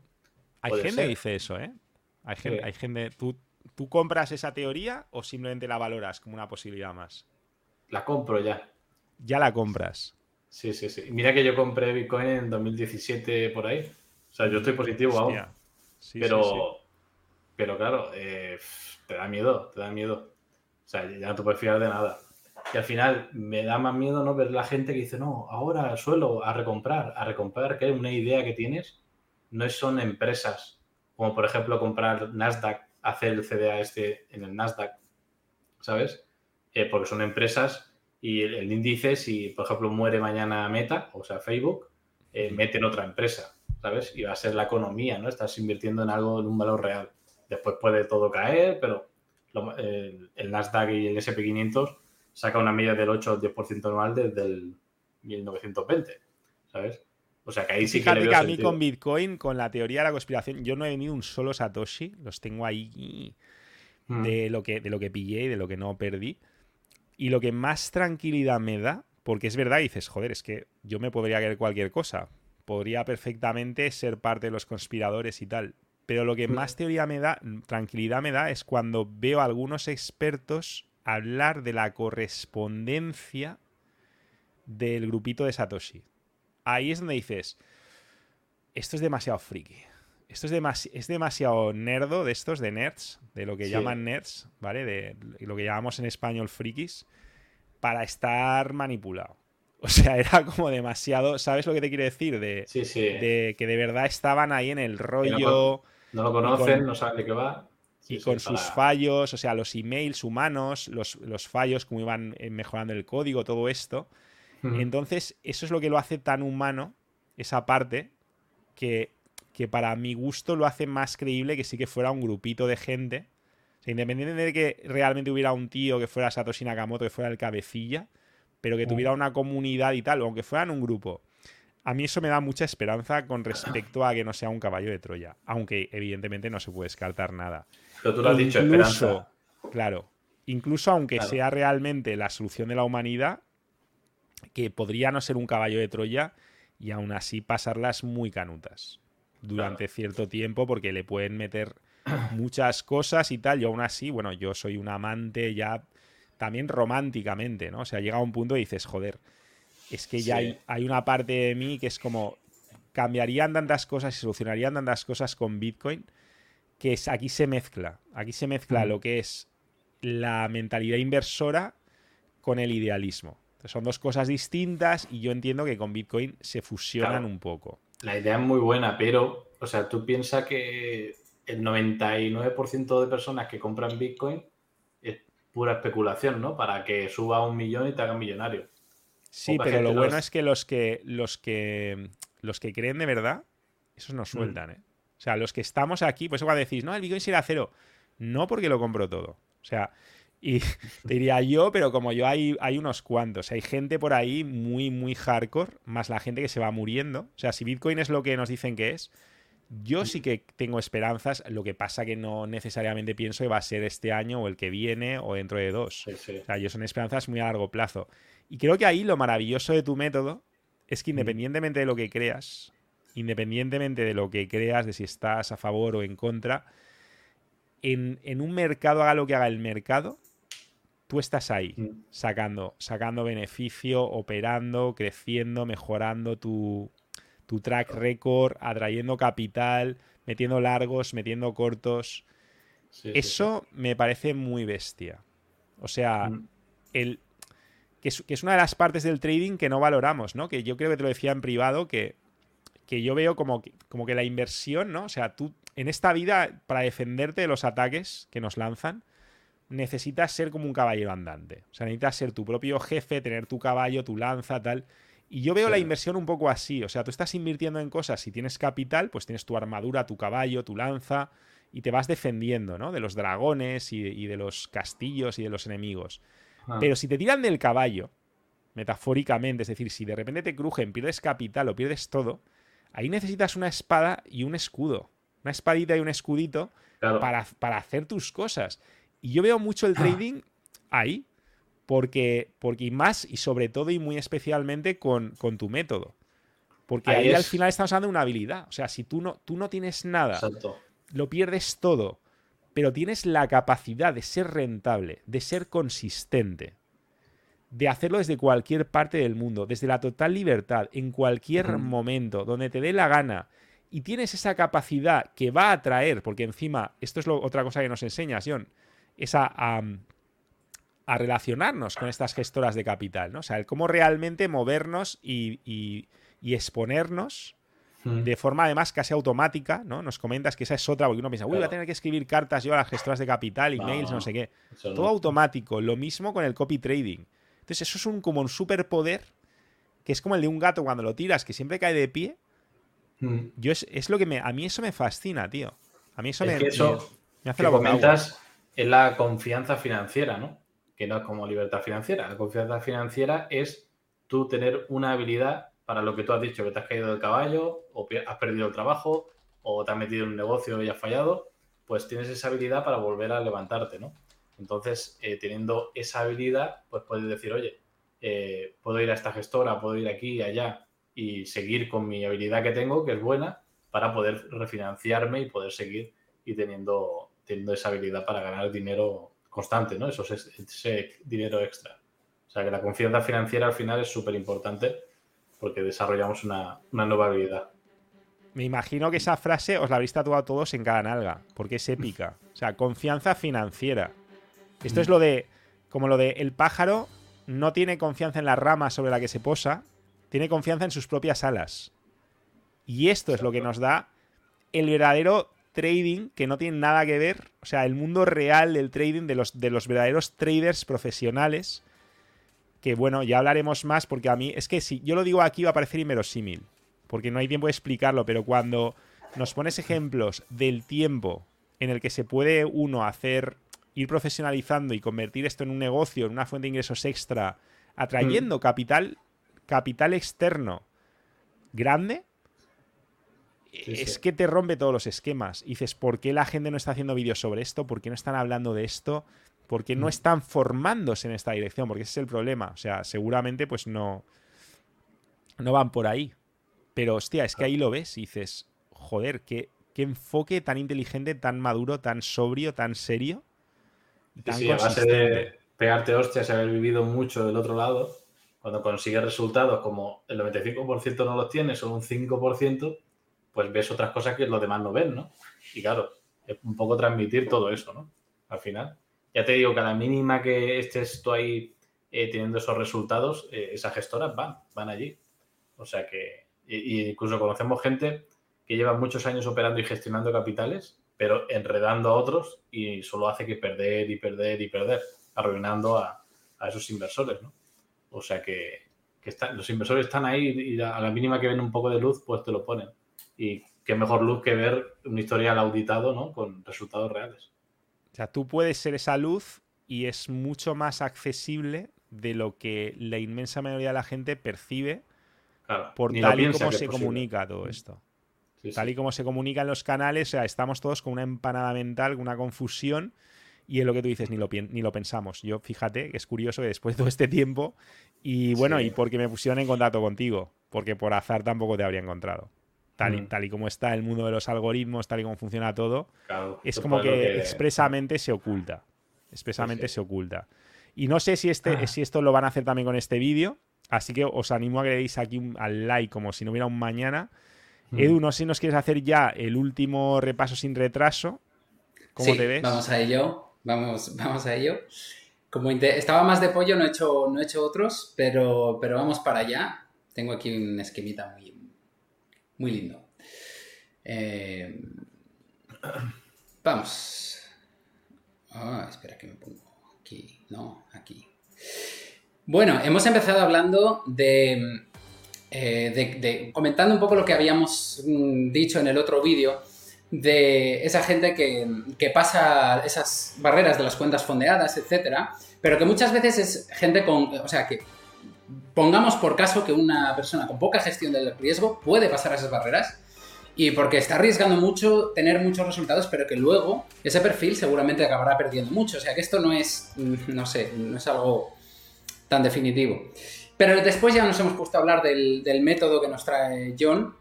Hay gente que dice eso, ¿eh? Hay gente, hay gente. ¿tú, ¿Tú compras esa teoría o simplemente la valoras como una posibilidad más? La compro ya ya la compras. Sí, sí, sí. Mira que yo compré Bitcoin en 2017 por ahí. O sea, yo estoy positivo aún. pero, pero claro, eh, te da miedo, te da miedo. O sea, ya no te puedes fiar de nada. Y al final me da más miedo no ver la gente que dice, no, ahora suelo a recomprar, a recomprar, que es una idea que tienes. No son empresas, como por ejemplo comprar Nasdaq, hacer el CDA este en el Nasdaq, ¿sabes? Eh, porque son empresas y el, índice, si por ejemplo muere mañana Meta, o sea, Facebook, eh, mete en otra empresa, ¿sabes? Y va a ser la economía, ¿no? Estás invirtiendo en algo, en un valor real. Después puede todo caer, pero el, Nasdaq y el SP500 saca una media del 8 o 10% anual desde el 1920, ¿sabes? O sea que ahí sí Fíjate que, a mí con Bitcoin, con la teoría de la conspiración, yo no he venido un solo Satoshi, los tengo ahí mm. de, lo que, de lo que pillé y de lo que no perdí. Y lo que más tranquilidad me da, porque es verdad, dices, joder, es que yo me podría creer cualquier cosa. Podría perfectamente ser parte de los conspiradores y tal. Pero lo que mm. más teoría me da, tranquilidad me da, es cuando veo a algunos expertos hablar de la correspondencia del grupito de Satoshi ahí es donde dices, esto es demasiado friki. Esto es, es demasiado nerdo de estos, de nerds, de lo que llaman nerds, ¿vale? De lo que llamamos en español frikis, para estar manipulado. O sea, era como demasiado, ¿sabes lo que te quiero decir? De, de que de verdad estaban ahí en el rollo. No, lo conocen, no saben de qué va. y con sus fallos, o sea, los emails humanos, los, los fallos, cómo iban eh, mejorando el código, todo esto. Entonces, eso es lo que lo hace tan humano, esa parte, que, que, para mi gusto lo hace más creíble que sí que fuera un grupito de gente. O sea, independiente de que realmente hubiera un tío que fuera Satoshi Nakamoto, que fuera el cabecilla, pero que tuviera una comunidad y tal, aunque fueran un grupo. A mí eso me da mucha esperanza con respecto a que no sea un caballo de Troya, aunque evidentemente no se puede descartar nada. Pero tú lo has dicho, esperanza. Claro, incluso aunque sea realmente la solución de la humanidad, que podría no ser un caballo de Troya y aún así pasarlas muy canutas durante cierto tiempo porque le pueden meter muchas cosas y tal. Y aún así, bueno, yo soy un amante ya también románticamente, ¿no? O sea, llega a un punto y dices, joder, es que ya hay, hay, una parte de mí que es como cambiarían tantas cosas y solucionarían tantas cosas con Bitcoin que es, aquí se mezcla, aquí se mezcla lo que es la mentalidad inversora con el idealismo. Son dos cosas distintas y yo entiendo que con Bitcoin se fusionan un poco. La idea es muy buena, pero, o sea, tú piensas que el 99% de personas que compran Bitcoin es pura especulación, ¿no? Para que suba a un millón y te haga millonario. Sí, pero lo bueno es que los que los que los que creen de verdad, esos no mm. sueltan, ¿eh? O sea, los que estamos aquí, pues cuando decís, no, el Bitcoin será cero. No porque lo compro todo. O sea, y te diría yo, pero como yo hay, hay unos cuantos. Hay gente por ahí muy, muy hardcore, más la gente que se va muriendo. O sea, si Bitcoin es lo que nos dicen que es, yo sí que tengo esperanzas. Lo que pasa que no necesariamente pienso que va a ser este año o el que viene o dentro de dos. O sea, yo son esperanzas muy a largo plazo. Y creo que ahí lo maravilloso de tu método es que independientemente de lo que creas, independientemente de lo que creas, de si estás a favor o en contra, en, en un mercado haga lo que haga el mercado, tú estás ahí, mm. sacando, sacando beneficio, operando, creciendo, mejorando tu, track record, atrayendo capital, metiendo largos, metiendo cortos. Eso me parece muy bestia. O sea, mm. el, que es, una de las partes del trading que no valoramos, ¿no? Que yo creo que te lo decía en privado, que, que yo veo como que, como que la inversión, ¿no? O sea, tú en esta vida, para defenderte de los ataques que nos lanzan, necesitas ser como un caballero andante. O sea, necesitas ser tu propio jefe, tener tu caballo, tu lanza, tal. Y yo veo la inversión un poco así. O sea, tú estás invirtiendo en cosas, si tienes capital, pues tienes tu armadura, tu caballo, tu lanza, y te vas defendiendo, ¿no? De los dragones y, de los castillos y de los enemigos. Ah. Pero si te tiran del caballo, metafóricamente, es decir, si de repente te crujen, pierdes capital o pierdes todo, ahí necesitas una espada y un escudo. Una espadita y un escudito para, para hacer tus cosas. Y yo veo mucho el ah. trading ahí, porque, porque y más y sobre todo y muy especialmente con, tu método. Porque ahí, al final estamos hablando de una habilidad. O sea, si tú no, tú no tienes nada, lo pierdes todo, pero tienes la capacidad de ser rentable, de ser consistente, de hacerlo desde cualquier parte del mundo, desde la total libertad, en cualquier momento, donde te dé la gana, y tienes esa capacidad que va a atraer, porque encima, esto es lo, otra cosa que nos enseñas, John, es a, relacionarnos con estas gestoras de capital, ¿no? O sea, el cómo realmente movernos y, exponernos hmm. de forma además casi automática, ¿no? Nos comentas que esa es otra, porque uno piensa, uy, voy a tener que escribir cartas yo a las gestoras de capital, emails, no, sé qué. Todo automático, lo mismo con el copy trading. Entonces, eso es un, como un superpoder que es como el de un gato cuando lo tiras, que siempre cae de pie. Hmm. Yo es, lo que me. A mí eso me fascina, tío. A mí eso, me, me, hace la boca es la confianza financiera, ¿no? que no es como libertad financiera. La confianza financiera es tú tener una habilidad para lo que tú has dicho, que te has caído del caballo, o has perdido el trabajo, o te has metido en un negocio y has fallado, pues tienes esa habilidad para volver a levantarte, ¿no? Entonces, eh, teniendo esa habilidad, pues puedes decir, oye, eh, puedo ir a esta gestora, puedo ir aquí y allá y seguir con mi habilidad que tengo, que es buena, para poder refinanciarme y poder seguir y teniendo, teniendo esa habilidad para ganar dinero constante, ¿no? Eso es ese dinero extra. O sea que la confianza financiera al final es súper importante porque desarrollamos una, nueva habilidad. Me imagino que esa frase os la habéis tatuado todos en cada nalga, porque es épica. O sea, confianza financiera. Esto es lo de, como lo de el pájaro no tiene confianza en la rama sobre la que se posa, tiene confianza en sus propias alas. Y esto es lo que nos da el verdadero trading que no tiene nada que ver, o sea, el mundo real del trading de los, de los verdaderos traders profesionales que bueno, ya hablaremos más porque a mí es que si yo lo digo aquí va a parecer inverosímil, porque no hay tiempo de explicarlo, pero cuando nos pones ejemplos del tiempo en el que se puede uno hacer, ir profesionalizando y convertir esto en un negocio, en una fuente de ingresos extra, atrayendo mm. capital, capital externo grande, es que te rompe todos los esquemas. Y dices, ¿por qué la gente no está haciendo vídeos sobre esto? ¿Por qué no están hablando de esto? porque no mm. están formándose en esta dirección, porque ese es el problema. O sea, seguramente pues no, no van por ahí. Pero hostia, es que ahí lo ves y dices, joder, qué, qué enfoque tan inteligente, tan maduro, tan sobrio, tan serio. Tan sí, a base de pegarte hostias y haber vivido mucho del otro lado, cuando consigues resultados como el 95% no los tienes, solo un 5%, pues ves otras cosas que los demás no ven, ¿no? Y claro, es un poco transmitir todo eso, ¿no? Al final ya te digo que a la mínima que estés tú ahí eh, teniendo esos resultados, eh, esas gestoras van, van allí. O sea que, incluso conocemos gente que lleva muchos años operando y gestionando capitales, pero enredando a otros y solo hace que perder y perder y perder, arruinando a, esos inversores, ¿no? O sea que, los inversores están ahí y a la mínima que ven un poco de luz, pues te lo ponen. Y qué mejor luz que ver un historial auditado, ¿no? Con resultados reales. O sea, tú puedes ser esa luz y es mucho más accesible de lo que la inmensa mayoría de la gente percibe por tal y como se comunica todo esto. tal y como se comunica en los canales, o sea, estamos todos con una empanada mental, una confusión, y es lo que tú dices, ni lo, ni lo pensamos. Yo, fíjate, que es curioso que después de todo este tiempo, y bueno, y porque me pusieron en contacto contigo, porque por azar tampoco te habría encontrado. Mm. Tal, y, como está el mundo de los algoritmos, tal y como funciona todo, es como que, expresamente se oculta. Expresamente se oculta. Y no sé si, este, ah. si esto lo van a hacer también con este vídeo, así que os animo a que le deis aquí al like como si no hubiera un mañana. Mm. Edu, no sé si nos quieres hacer ya el último repaso sin retraso. ¿Cómo te ves? Vamos a ello. Vamos, vamos a ello. Como estaba más de pollo, no he hecho, no he hecho otros, pero, pero vamos para allá. Tengo aquí un esquemita muy, muy lindo. Eh, vamos. Ah, espera que me pongo aquí. No, aquí. Bueno, hemos empezado hablando de, eh, comentando un poco lo que habíamos mm, dicho en el otro vídeo de esa gente que, que, pasa esas barreras de las cuentas fondeadas, etcétera, pero que muchas veces es gente con, o sea, que pongamos por caso que una persona con poca gestión del riesgo puede pasar esas barreras y porque está arriesgando mucho tener muchos resultados, pero que luego ese perfil seguramente acabará perdiendo mucho. O sea que esto no es, mm, no sé, no es algo tan definitivo. Pero después ya nos hemos puesto a hablar del, método que nos trae John,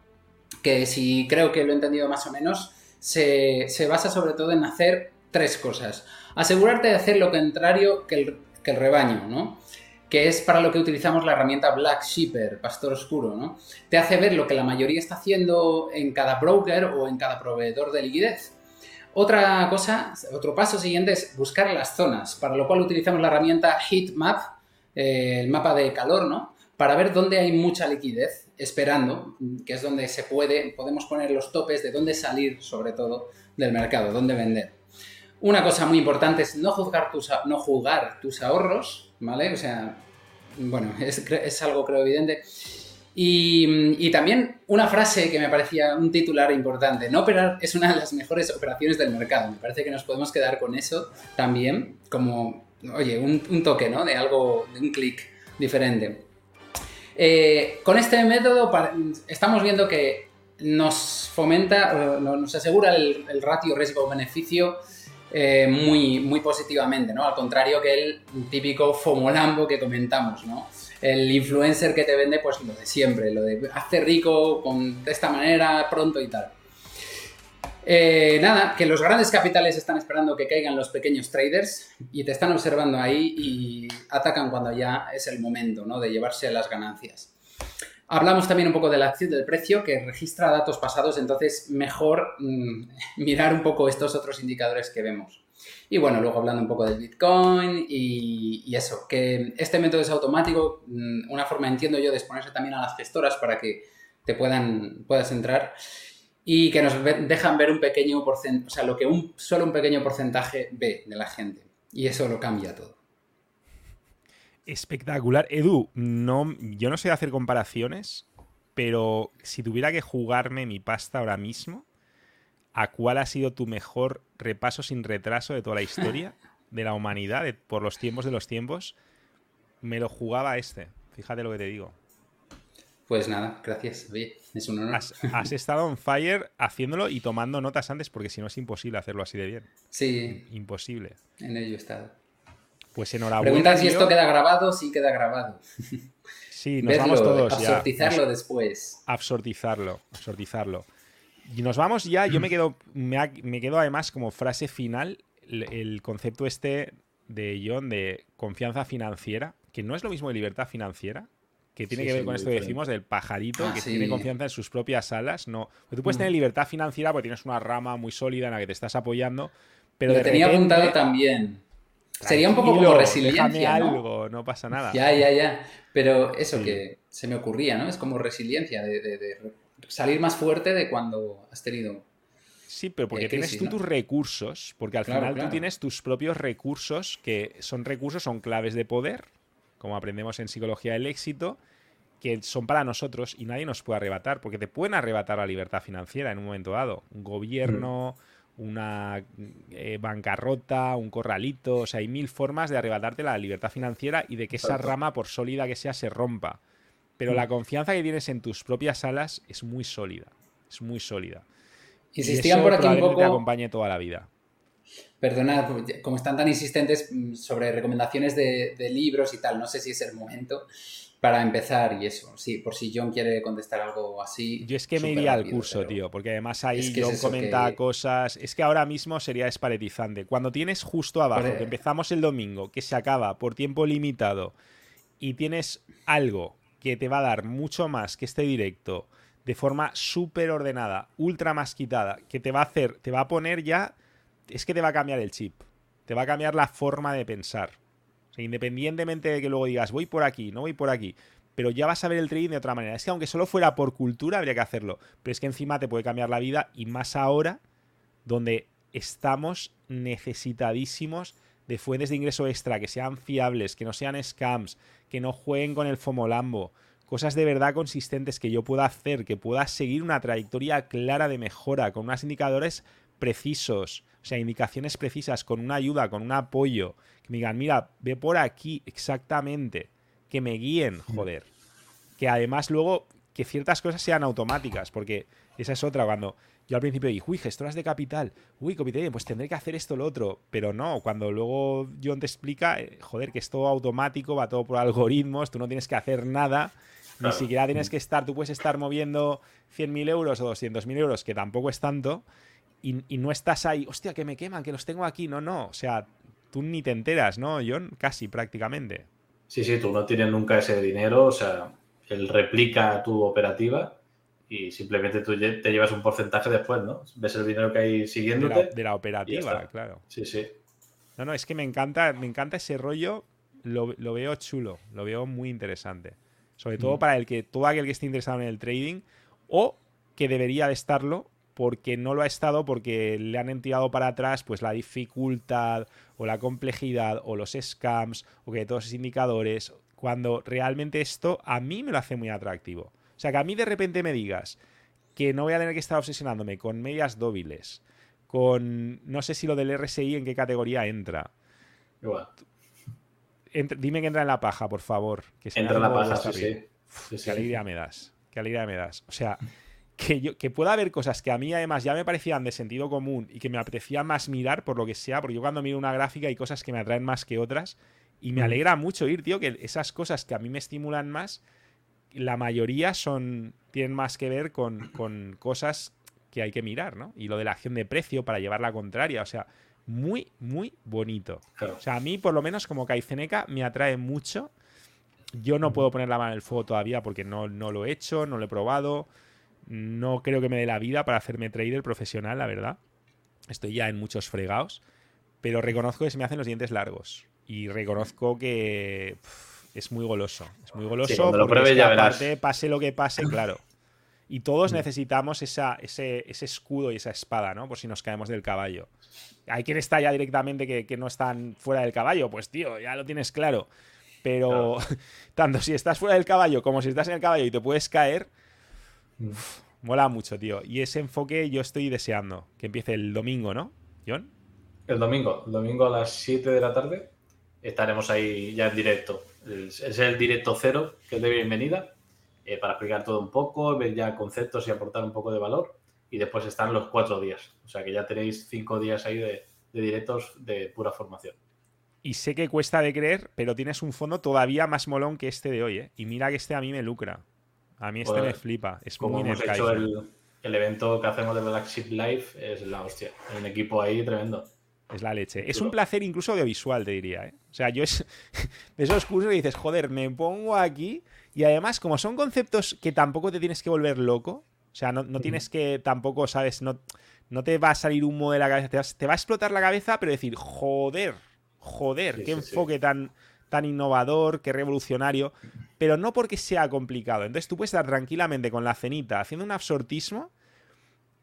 que si creo que lo he entendido más o menos, se, basa sobre todo en hacer tres cosas. Asegurarte de hacer lo contrario que el, que el rebaño, ¿no? Que es para lo que utilizamos la herramienta Black Sheeper, Pastor Oscuro, ¿no? Te hace ver lo que la mayoría está haciendo en cada broker o en cada proveedor de liquidez. Otra cosa, otro paso siguiente es buscar las zonas, para lo cual utilizamos la herramienta Heatmap, eh, el mapa de calor, ¿no? Para ver dónde hay mucha liquidez esperando, que es donde se puede, podemos poner los topes de dónde salir, sobre todo, del mercado, dónde vender. Una cosa muy importante es no juzgar tus, no jugar tus ahorros, ¿vale? O sea, bueno, es, algo creo evidente. Y, también una frase que me parecía un titular importante, no operar es una de las mejores operaciones del mercado. Me parece que nos podemos quedar con eso también, como oye, un, toque, ¿no? De algo, de un clic diferente. Eh, con este método estamos viendo que nos fomenta, nos asegura el, ratio riesgo-beneficio eh, muy, muy positivamente, ¿no? Al contrario que el típico fomolambo que comentamos, ¿no? El influencer que te vende, pues lo de siempre, lo de hacer rico con, de esta manera, pronto y tal. Eh, nada, que los grandes capitales están esperando que caigan los pequeños traders y te están observando ahí y atacan cuando ya es el momento ¿no? de llevarse las ganancias. Hablamos también un poco de la acción del precio que registra datos pasados, entonces mejor mm, mirar un poco estos otros indicadores que vemos. Y bueno, luego hablando un poco del Bitcoin y, eso, que este método es automático, mm, una forma entiendo yo de exponerse también a las gestoras para que te puedan, puedas entrar y que nos dejan ver un pequeño porcentaje, o sea, lo que un, solo un pequeño porcentaje ve de la gente. Y eso lo cambia todo. Espectacular. Edu, no, yo no sé hacer comparaciones, pero si tuviera que jugarme mi pasta ahora mismo, ¿a cuál ha sido tu mejor repaso sin retraso de toda la historia de la humanidad, por los tiempos de los tiempos? Me lo jugaba este. Fíjate lo que te digo. Pues nada, gracias. es un honor. Has, estado on fire haciéndolo y tomando notas antes, porque si no es imposible hacerlo así de bien. Sí. Imposible. En ello he estado. Pues enhorabuena. Preguntan si esto queda grabado, sí queda grabado. Sí, nos vamos todos ya. Absortizarlo después. Absortizarlo, absortizarlo. Y nos vamos ya, yo me quedo, me, quedo además como frase final el, concepto este de John de confianza financiera, que no es lo mismo de libertad financiera, que tiene que ver con esto que decimos del pajarito ah, que tiene confianza en sus propias alas. No, tú puedes mm. tener libertad financiera porque tienes una rama muy sólida en la que te estás apoyando, pero Lo tenía apuntado también. Sería un poco como resiliencia. ¿no? algo, no pasa nada. Ya, ya, ya. Pero eso que se me ocurría, ¿no? Es como resiliencia, de, salir más fuerte de cuando has tenido Sí, pero porque tienes tú tus recursos, porque al final tú tienes tus propios recursos, que son recursos, son claves de poder, como aprendemos en psicología del éxito, que son para nosotros y nadie nos puede arrebatar, porque te pueden arrebatar la libertad financiera en un momento dado. Un gobierno, mm. Una eh, bancarrota, un corralito, o sea, hay mil formas de arrebatarte la libertad financiera y de que esa rama, por sólida que sea, se rompa. Pero la mm. confianza que tienes en tus propias alas es muy sólida, es muy sólida. Insistían y por aquí un poco... te acompañe toda la vida. Perdonad, como están tan insistentes mm, sobre recomendaciones de, libros y tal, no sé si es el momento para empezar y eso. Sí, por si John quiere contestar algo así. Yo es que me iría al curso, tío, porque además ahí John comenta cosas. Es que ahora mismo sería esparetizante. Cuando tienes justo abajo, que empezamos el domingo, que se acaba por tiempo limitado, y tienes algo que te va a dar mucho más que este directo, de forma súper ordenada, ultra más quitada, que te va a hacer, te va a poner ya es que te va a cambiar el chip. Te va a cambiar la forma de pensar. Independientemente de que luego digas, voy por aquí, no voy por aquí, pero ya vas a ver el trading de otra manera. Es que aunque solo fuera por cultura, habría que hacerlo. Pero es que encima te puede cambiar la vida y más ahora, donde estamos necesitadísimos de fuentes de ingreso extra, que sean fiables, que no sean scams, que no jueguen con el FOMOLAMBO. Cosas de verdad consistentes que yo pueda hacer, que pueda seguir una trayectoria clara de mejora, con unos indicadores precisos, o sea, indicaciones precisas, con una ayuda, con un apoyo, que me digan, mira, ve por aquí exactamente, que me guíen, joder. Que además luego, que ciertas cosas sean automáticas, porque esa es otra, cuando yo al principio dije, uy, gestoras de capital, uy, comité, pues tendré que hacer esto, lo otro, pero no, cuando luego John te explica, eh, joder, que es todo automático, va todo por algoritmos, tú no tienes que hacer nada, ni siquiera tienes que estar, tú puedes estar moviendo 100.000 euros o 200.000 euros, que tampoco es tanto, y, no estás ahí, hostia, que me queman, que los tengo aquí. No, no. O sea, tú ni te enteras, ¿no, John? Casi prácticamente. Sí, sí, tú no tienes nunca ese dinero. O sea, él replica tu operativa y simplemente tú te llevas un porcentaje después, ¿no? Ves el dinero que hay siguiéndote. De la, operativa, claro. Sí, sí. No, no, es que me encanta, me encanta ese rollo. Lo, veo chulo, lo veo muy interesante. Sobre todo mm. para el que todo aquel que esté interesado en el trading o que debería de estarlo porque no lo ha estado porque le han tirado para atrás pues la dificultad o la complejidad o los scams o que todos esos indicadores cuando realmente esto a mí me lo hace muy atractivo. O sea, que a mí de repente me digas que no voy a tener que estar obsesionándome con medias dóviles, con no sé si lo del RSI en qué categoría entra. dime que entra en la paja, por favor. Que entra en la paja, sí, sí. Qué alegría me das. Qué alegría me das. O sea, que, yo, que pueda haber cosas que a mí además ya me parecían de sentido común y que me apetecía más mirar por lo que sea, porque yo cuando miro una gráfica hay cosas que me atraen más que otras y me alegra mucho ir, tío, que esas cosas que a mí me estimulan más, la mayoría son tienen más que ver con, con cosas que hay que mirar, ¿no? Y lo de la acción de precio para llevar la contraria, o sea, muy, muy bonito. O sea, a mí, por lo menos, como Kaizeneca, me atrae mucho. Yo no puedo poner la mano en el fuego todavía porque no, no lo he hecho, no lo he probado. No creo que me dé la vida para hacerme trader profesional, la verdad. Estoy ya en muchos fregados. Pero reconozco que se me hacen los dientes largos. Y reconozco que es muy goloso. Es muy goloso. lo porque ya aparte, pase lo que pase, claro. Y todos mm. necesitamos esa, ese, ese, escudo y esa espada, ¿no? Por si nos caemos del caballo. Hay quien está ya directamente que, no están fuera del caballo. Pues, tío, ya lo tienes claro. Pero tanto si estás fuera del caballo como si estás en el caballo y te puedes caer, mm. mola mucho, tío. Y ese enfoque yo estoy deseando. Que empiece el domingo, ¿no, John? El domingo. El domingo a las 7 de la tarde estaremos ahí ya en directo. Es el directo cero, que es de bienvenida, eh, para explicar todo un poco, ver ya conceptos y aportar un poco de valor y después están los cuatro días. O sea que ya tenéis cinco días ahí de, directos de pura formación. Y sé que cuesta de creer, pero tienes un fondo todavía más molón que este de hoy, ¿eh? Y mira que este a mí me lucra. A mí este me flipa. Es como muy hemos hecho el, evento que hacemos de Black Sheep Live, es la hostia. Hay un equipo ahí tremendo. Es la leche. Es un placer incluso audiovisual, te diría. ¿eh? O sea, yo es de esos cursos que dices, joder, me pongo aquí. Y además, como son conceptos que tampoco te tienes que volver loco, o sea, no, tienes que tampoco, ¿sabes? No, no te va a salir humo de la cabeza. Te, va a explotar la cabeza, pero decir, joder, joder, qué enfoque tan, tan innovador, qué revolucionario. Pero no porque sea complicado. Entonces tú puedes estar tranquilamente con la cenita haciendo un absortismo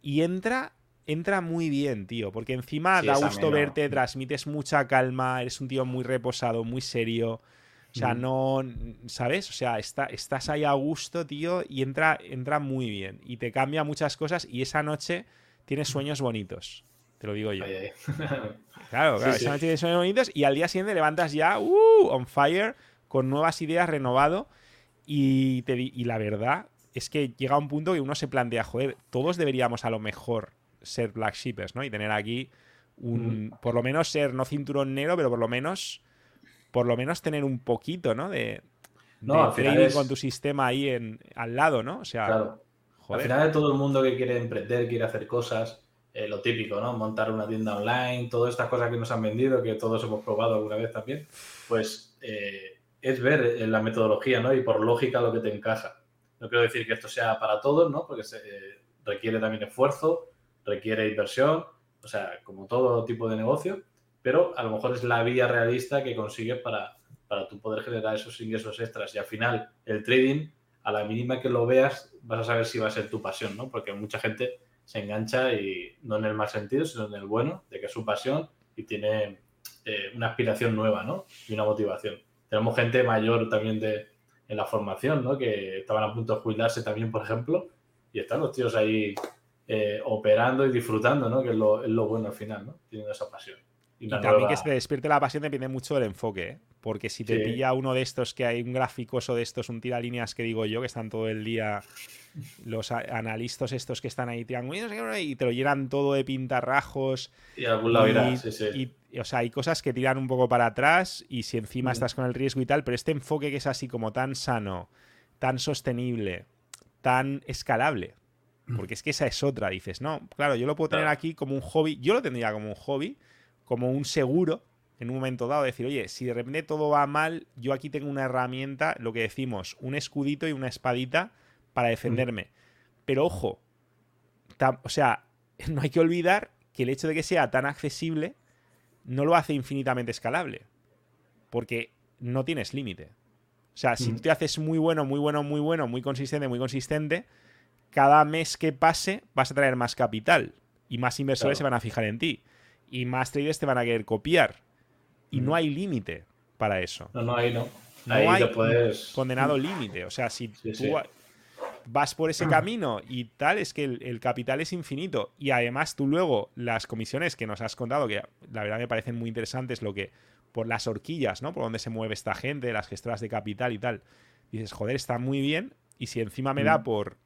y entra entra muy bien, tío, porque encima da gusto verte, transmites mucha calma, eres un tío muy reposado, muy serio. O sea, no, ¿sabes? O sea, está, estás ahí a gusto, tío, y entra, entra muy bien. Y te cambia muchas cosas y esa noche tienes sueños bonitos. Te lo digo yo. Claro, claro, esa noche tienes sueños bonitos y al día siguiente levantas ya, uh, on fire, con nuevas ideas, renovado. Y, te, y la verdad es que llega un punto que uno se plantea, joder, todos deberíamos a lo mejor ser black sheepers, ¿no? Y tener aquí un, por lo menos ser no cinturón negro, pero por lo menos por lo menos tener un poquito, ¿no? De, no, trading con tu sistema ahí en, al lado, ¿no? O sea, claro. al final de todo el mundo que quiere emprender, quiere hacer cosas, eh, lo típico, ¿no? Montar una tienda online, todas estas cosas que nos han vendido, que todos hemos probado alguna vez también, pues eh, es ver eh, la metodología, ¿no? Y por lógica lo que te encaja. No quiero decir que esto sea para todos, ¿no? Porque se, requiere también esfuerzo, requiere inversión, o sea, como todo tipo de negocio, pero a lo mejor es la vía realista que consigues para, para tú poder generar esos ingresos extras. Y al final, el trading, a la mínima que lo veas, vas a saber si va a ser tu pasión, ¿no? Porque mucha gente se engancha y no en el mal sentido, sino en el bueno, de que es su pasión y tiene eh, una aspiración nueva, ¿no? Y una motivación. Tenemos gente mayor también de, en la formación, ¿no? Que estaban a punto de jubilarse también, por ejemplo, y están los tíos ahí eh, operando y disfrutando, ¿no? Que es lo, es lo bueno al final, ¿no? Tienen esa pasión. Y, también que se despierte la pasión depende mucho del enfoque, ¿eh? Porque si te pilla uno de estos que hay un gráficoso de estos, un tiralíneas que digo yo, que están todo el día los analistas estos que están ahí y te lo llenan todo de pintarrajos. Y algún lado irá, sí, sí. Y, o sea, hay cosas que tiran un poco para atrás y si encima estás con el riesgo y tal, pero este enfoque que es así como tan sano, tan sostenible, tan escalable, porque es que esa es otra, dices, no, claro, yo lo puedo tener aquí como un hobby, yo lo tendría como un hobby, como un seguro en un momento dado, decir, oye, si de repente todo va mal, yo aquí tengo una herramienta, lo que decimos, un escudito y una espadita para defenderme. Pero ojo, o sea, no hay que olvidar que el hecho de que sea tan accesible no lo hace infinitamente escalable. Porque no tienes límite. O sea, si tú te haces muy bueno, muy bueno, muy bueno, muy consistente, muy consistente, cada mes que pase vas a traer más capital y más inversores se van a fijar en ti y más traders te van a querer copiar. Y no mm. hay límite para eso. No, no, ahí no. No hay condenado límite. O sea, si tú vas por ese camino y tal, es que el, capital es infinito. Y además tú luego, las comisiones que nos has contado, que la verdad me parecen muy interesantes, lo que por las horquillas, ¿no? Por donde se mueve esta gente, las gestoras de capital y tal. dices, joder, está muy bien. Y si encima me da mm. por.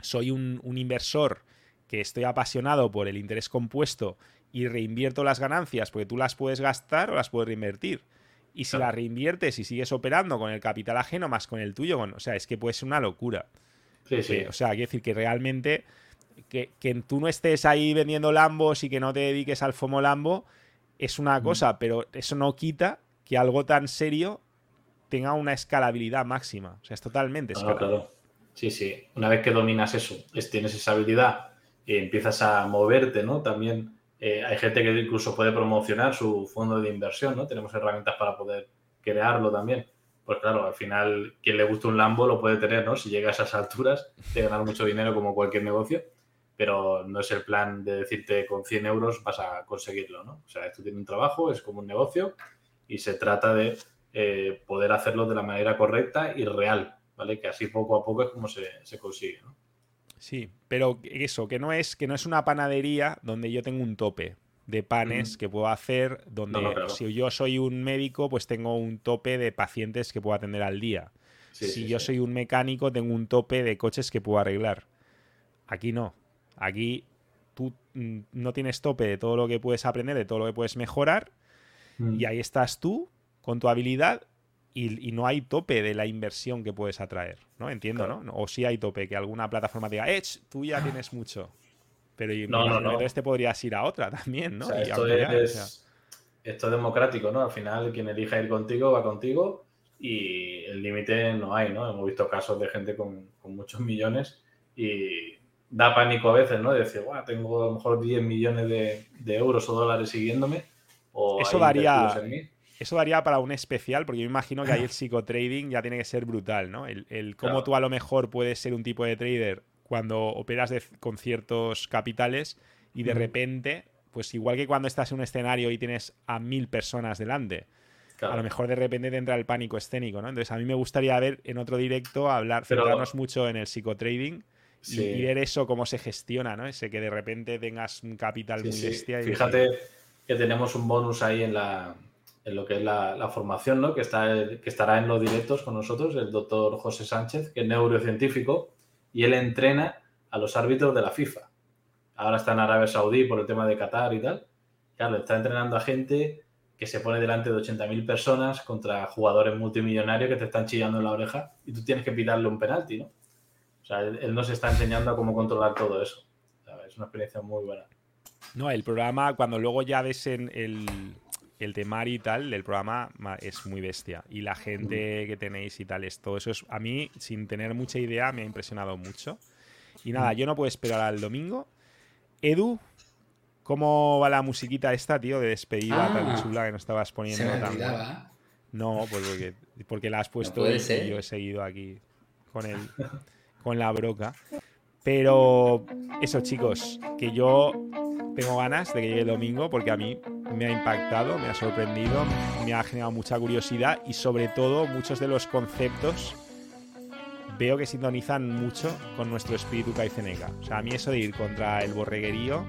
Soy un, inversor que estoy apasionado por el interés compuesto y reinvierto las ganancias porque tú las puedes gastar o las puedes reinvertir. Y si las reinviertes y sigues operando con el capital ajeno más con el tuyo, o sea, es que puede ser una locura. Sí, sí. o sea, que decir que realmente que, que, tú no estés ahí vendiendo Lambos y que no te dediques al FOMO Lambo es una cosa, pero eso no quita que algo tan serio tenga una escalabilidad máxima. O sea, es totalmente escalable. claro. Sí, sí. Una vez que dominas eso, tienes esa habilidad y empiezas a moverte, ¿no? También eh, hay gente que incluso puede promocionar su fondo de inversión, ¿no? Tenemos herramientas para poder crearlo también. Pues claro, al final, quien le gusta un Lambo lo puede tener, ¿no? Si llega a esas alturas de ganar mucho dinero como cualquier negocio pero no es el plan de decirte con 100 euros vas a conseguirlo, ¿no? O sea, esto tiene un trabajo, es como un negocio y se trata de eh, poder hacerlo de la manera correcta y real, ¿vale? Que así poco a poco es como se, consigue, ¿no? Sí, pero eso, que no es, que no es una panadería donde yo tengo un tope de panes que puedo hacer, donde si yo soy un médico, pues tengo un tope de pacientes que puedo atender al día. si yo soy un mecánico, tengo un tope de coches que puedo arreglar. Aquí no. Aquí tú mm, no tienes tope de todo lo que puedes aprender, de todo lo que puedes mejorar, mm. y ahí estás tú con tu habilidad y, no hay tope de la inversión que puedes atraer, ¿no? Entiendo, ¿no? O sí hay tope, que alguna plataforma diga, Edge, tú ya tienes mucho. Pero no, no, no. entonces te podrías ir a otra también, ¿no? esto, es, esto es democrático, ¿no? Al final, quien elija ir contigo va contigo y el límite no hay, ¿no? Hemos visto casos de gente con, con muchos millones y da pánico a veces, ¿no? De decir, Buah, tengo a lo mejor 10 millones de, euros o dólares siguiéndome. O eso daría, eso daría para un especial, porque yo imagino que ahí el psicotrading ya tiene que ser brutal, ¿no? El, cómo tú a lo mejor puedes ser un tipo de trader cuando operas con ciertos capitales y de repente, pues igual que cuando estás en un escenario y tienes a mil personas delante. A lo mejor de repente te entra el pánico escénico, ¿no? Entonces a mí me gustaría ver en otro directo hablar, centrarnos mucho en el psicotrading y, ver eso, cómo se gestiona, ¿no? Ese que de repente tengas un capital muy bestia. Fíjate que tenemos un bonus ahí en, la, en lo que es la, formación, ¿no? Que, está, que estará en los directos con nosotros, el doctor José Sánchez, que es neurocientífico, y él entrena a los árbitros de la FIFA. Ahora está en Arabia Saudí por el tema de Qatar y tal. Claro, está entrenando a gente que se pone delante de 80.000 personas contra jugadores multimillonarios que te están chillando en la oreja y tú tienes que pitarle un penalti, ¿no? O sea, él, nos está enseñando a cómo controlar todo eso. es una experiencia muy buena. No, el programa, cuando luego ya ves en el, el temar y tal, el programa es muy bestia. Y la gente que tenéis y tal, es, todo eso es, a mí, sin tener mucha idea, me ha impresionado mucho. Y nada, yo no puedo esperar al domingo. Edu, ¿cómo va la musiquita esta, tío, de despedida tan ah. chula que nos estabas poniendo? tan No, pues porque, porque la has puesto y yo he seguido aquí con el con la broca. Pero eso, chicos, que yo tengo ganas de que llegue el domingo porque a mí me ha impactado, me ha sorprendido, me ha generado mucha curiosidad y sobre todo muchos de los conceptos veo que sintonizan mucho con nuestro espíritu caiceneca. O sea, a mí eso de ir contra el borreguerío...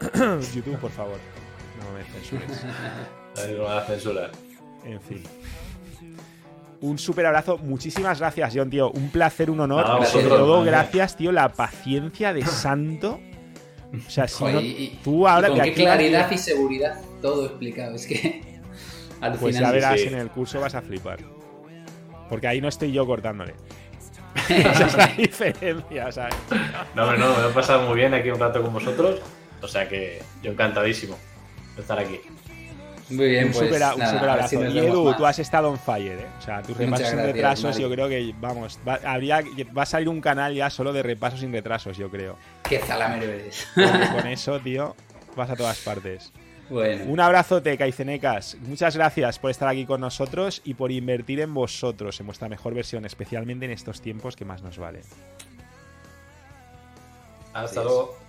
YouTube, por favor, no me censures. No me a censurar. En fin un súper abrazo. Muchísimas gracias, John, tío. Un placer, un honor. Sobre todo, gracias, tío, la paciencia de santo. O sea, si no, tú ahora con qué claridad y seguridad todo explicado. Es que. pues ya verás en el curso vas a flipar. Porque ahí no estoy yo cortándole. Esa es la diferencia, ¿sabes? No, no, no, me he pasado muy bien aquí un rato con vosotros. O sea que yo encantadísimo de estar aquí. Muy bien, un pues. Super, un super abrazo. y Edu, tú has estado on fire, ¿eh? O sea, tus repasos sin retrasos, yo creo que, vamos, va, habría, va a salir un canal ya solo de repasos sin retrasos, yo creo. Qué zalamero eres. Con eso, tío, vas a todas partes. Bueno. Un abrazote, Caicenecas. Muchas gracias por estar aquí con nosotros y por invertir en vosotros, en vuestra mejor versión, especialmente en estos tiempos que más nos vale. Hasta luego.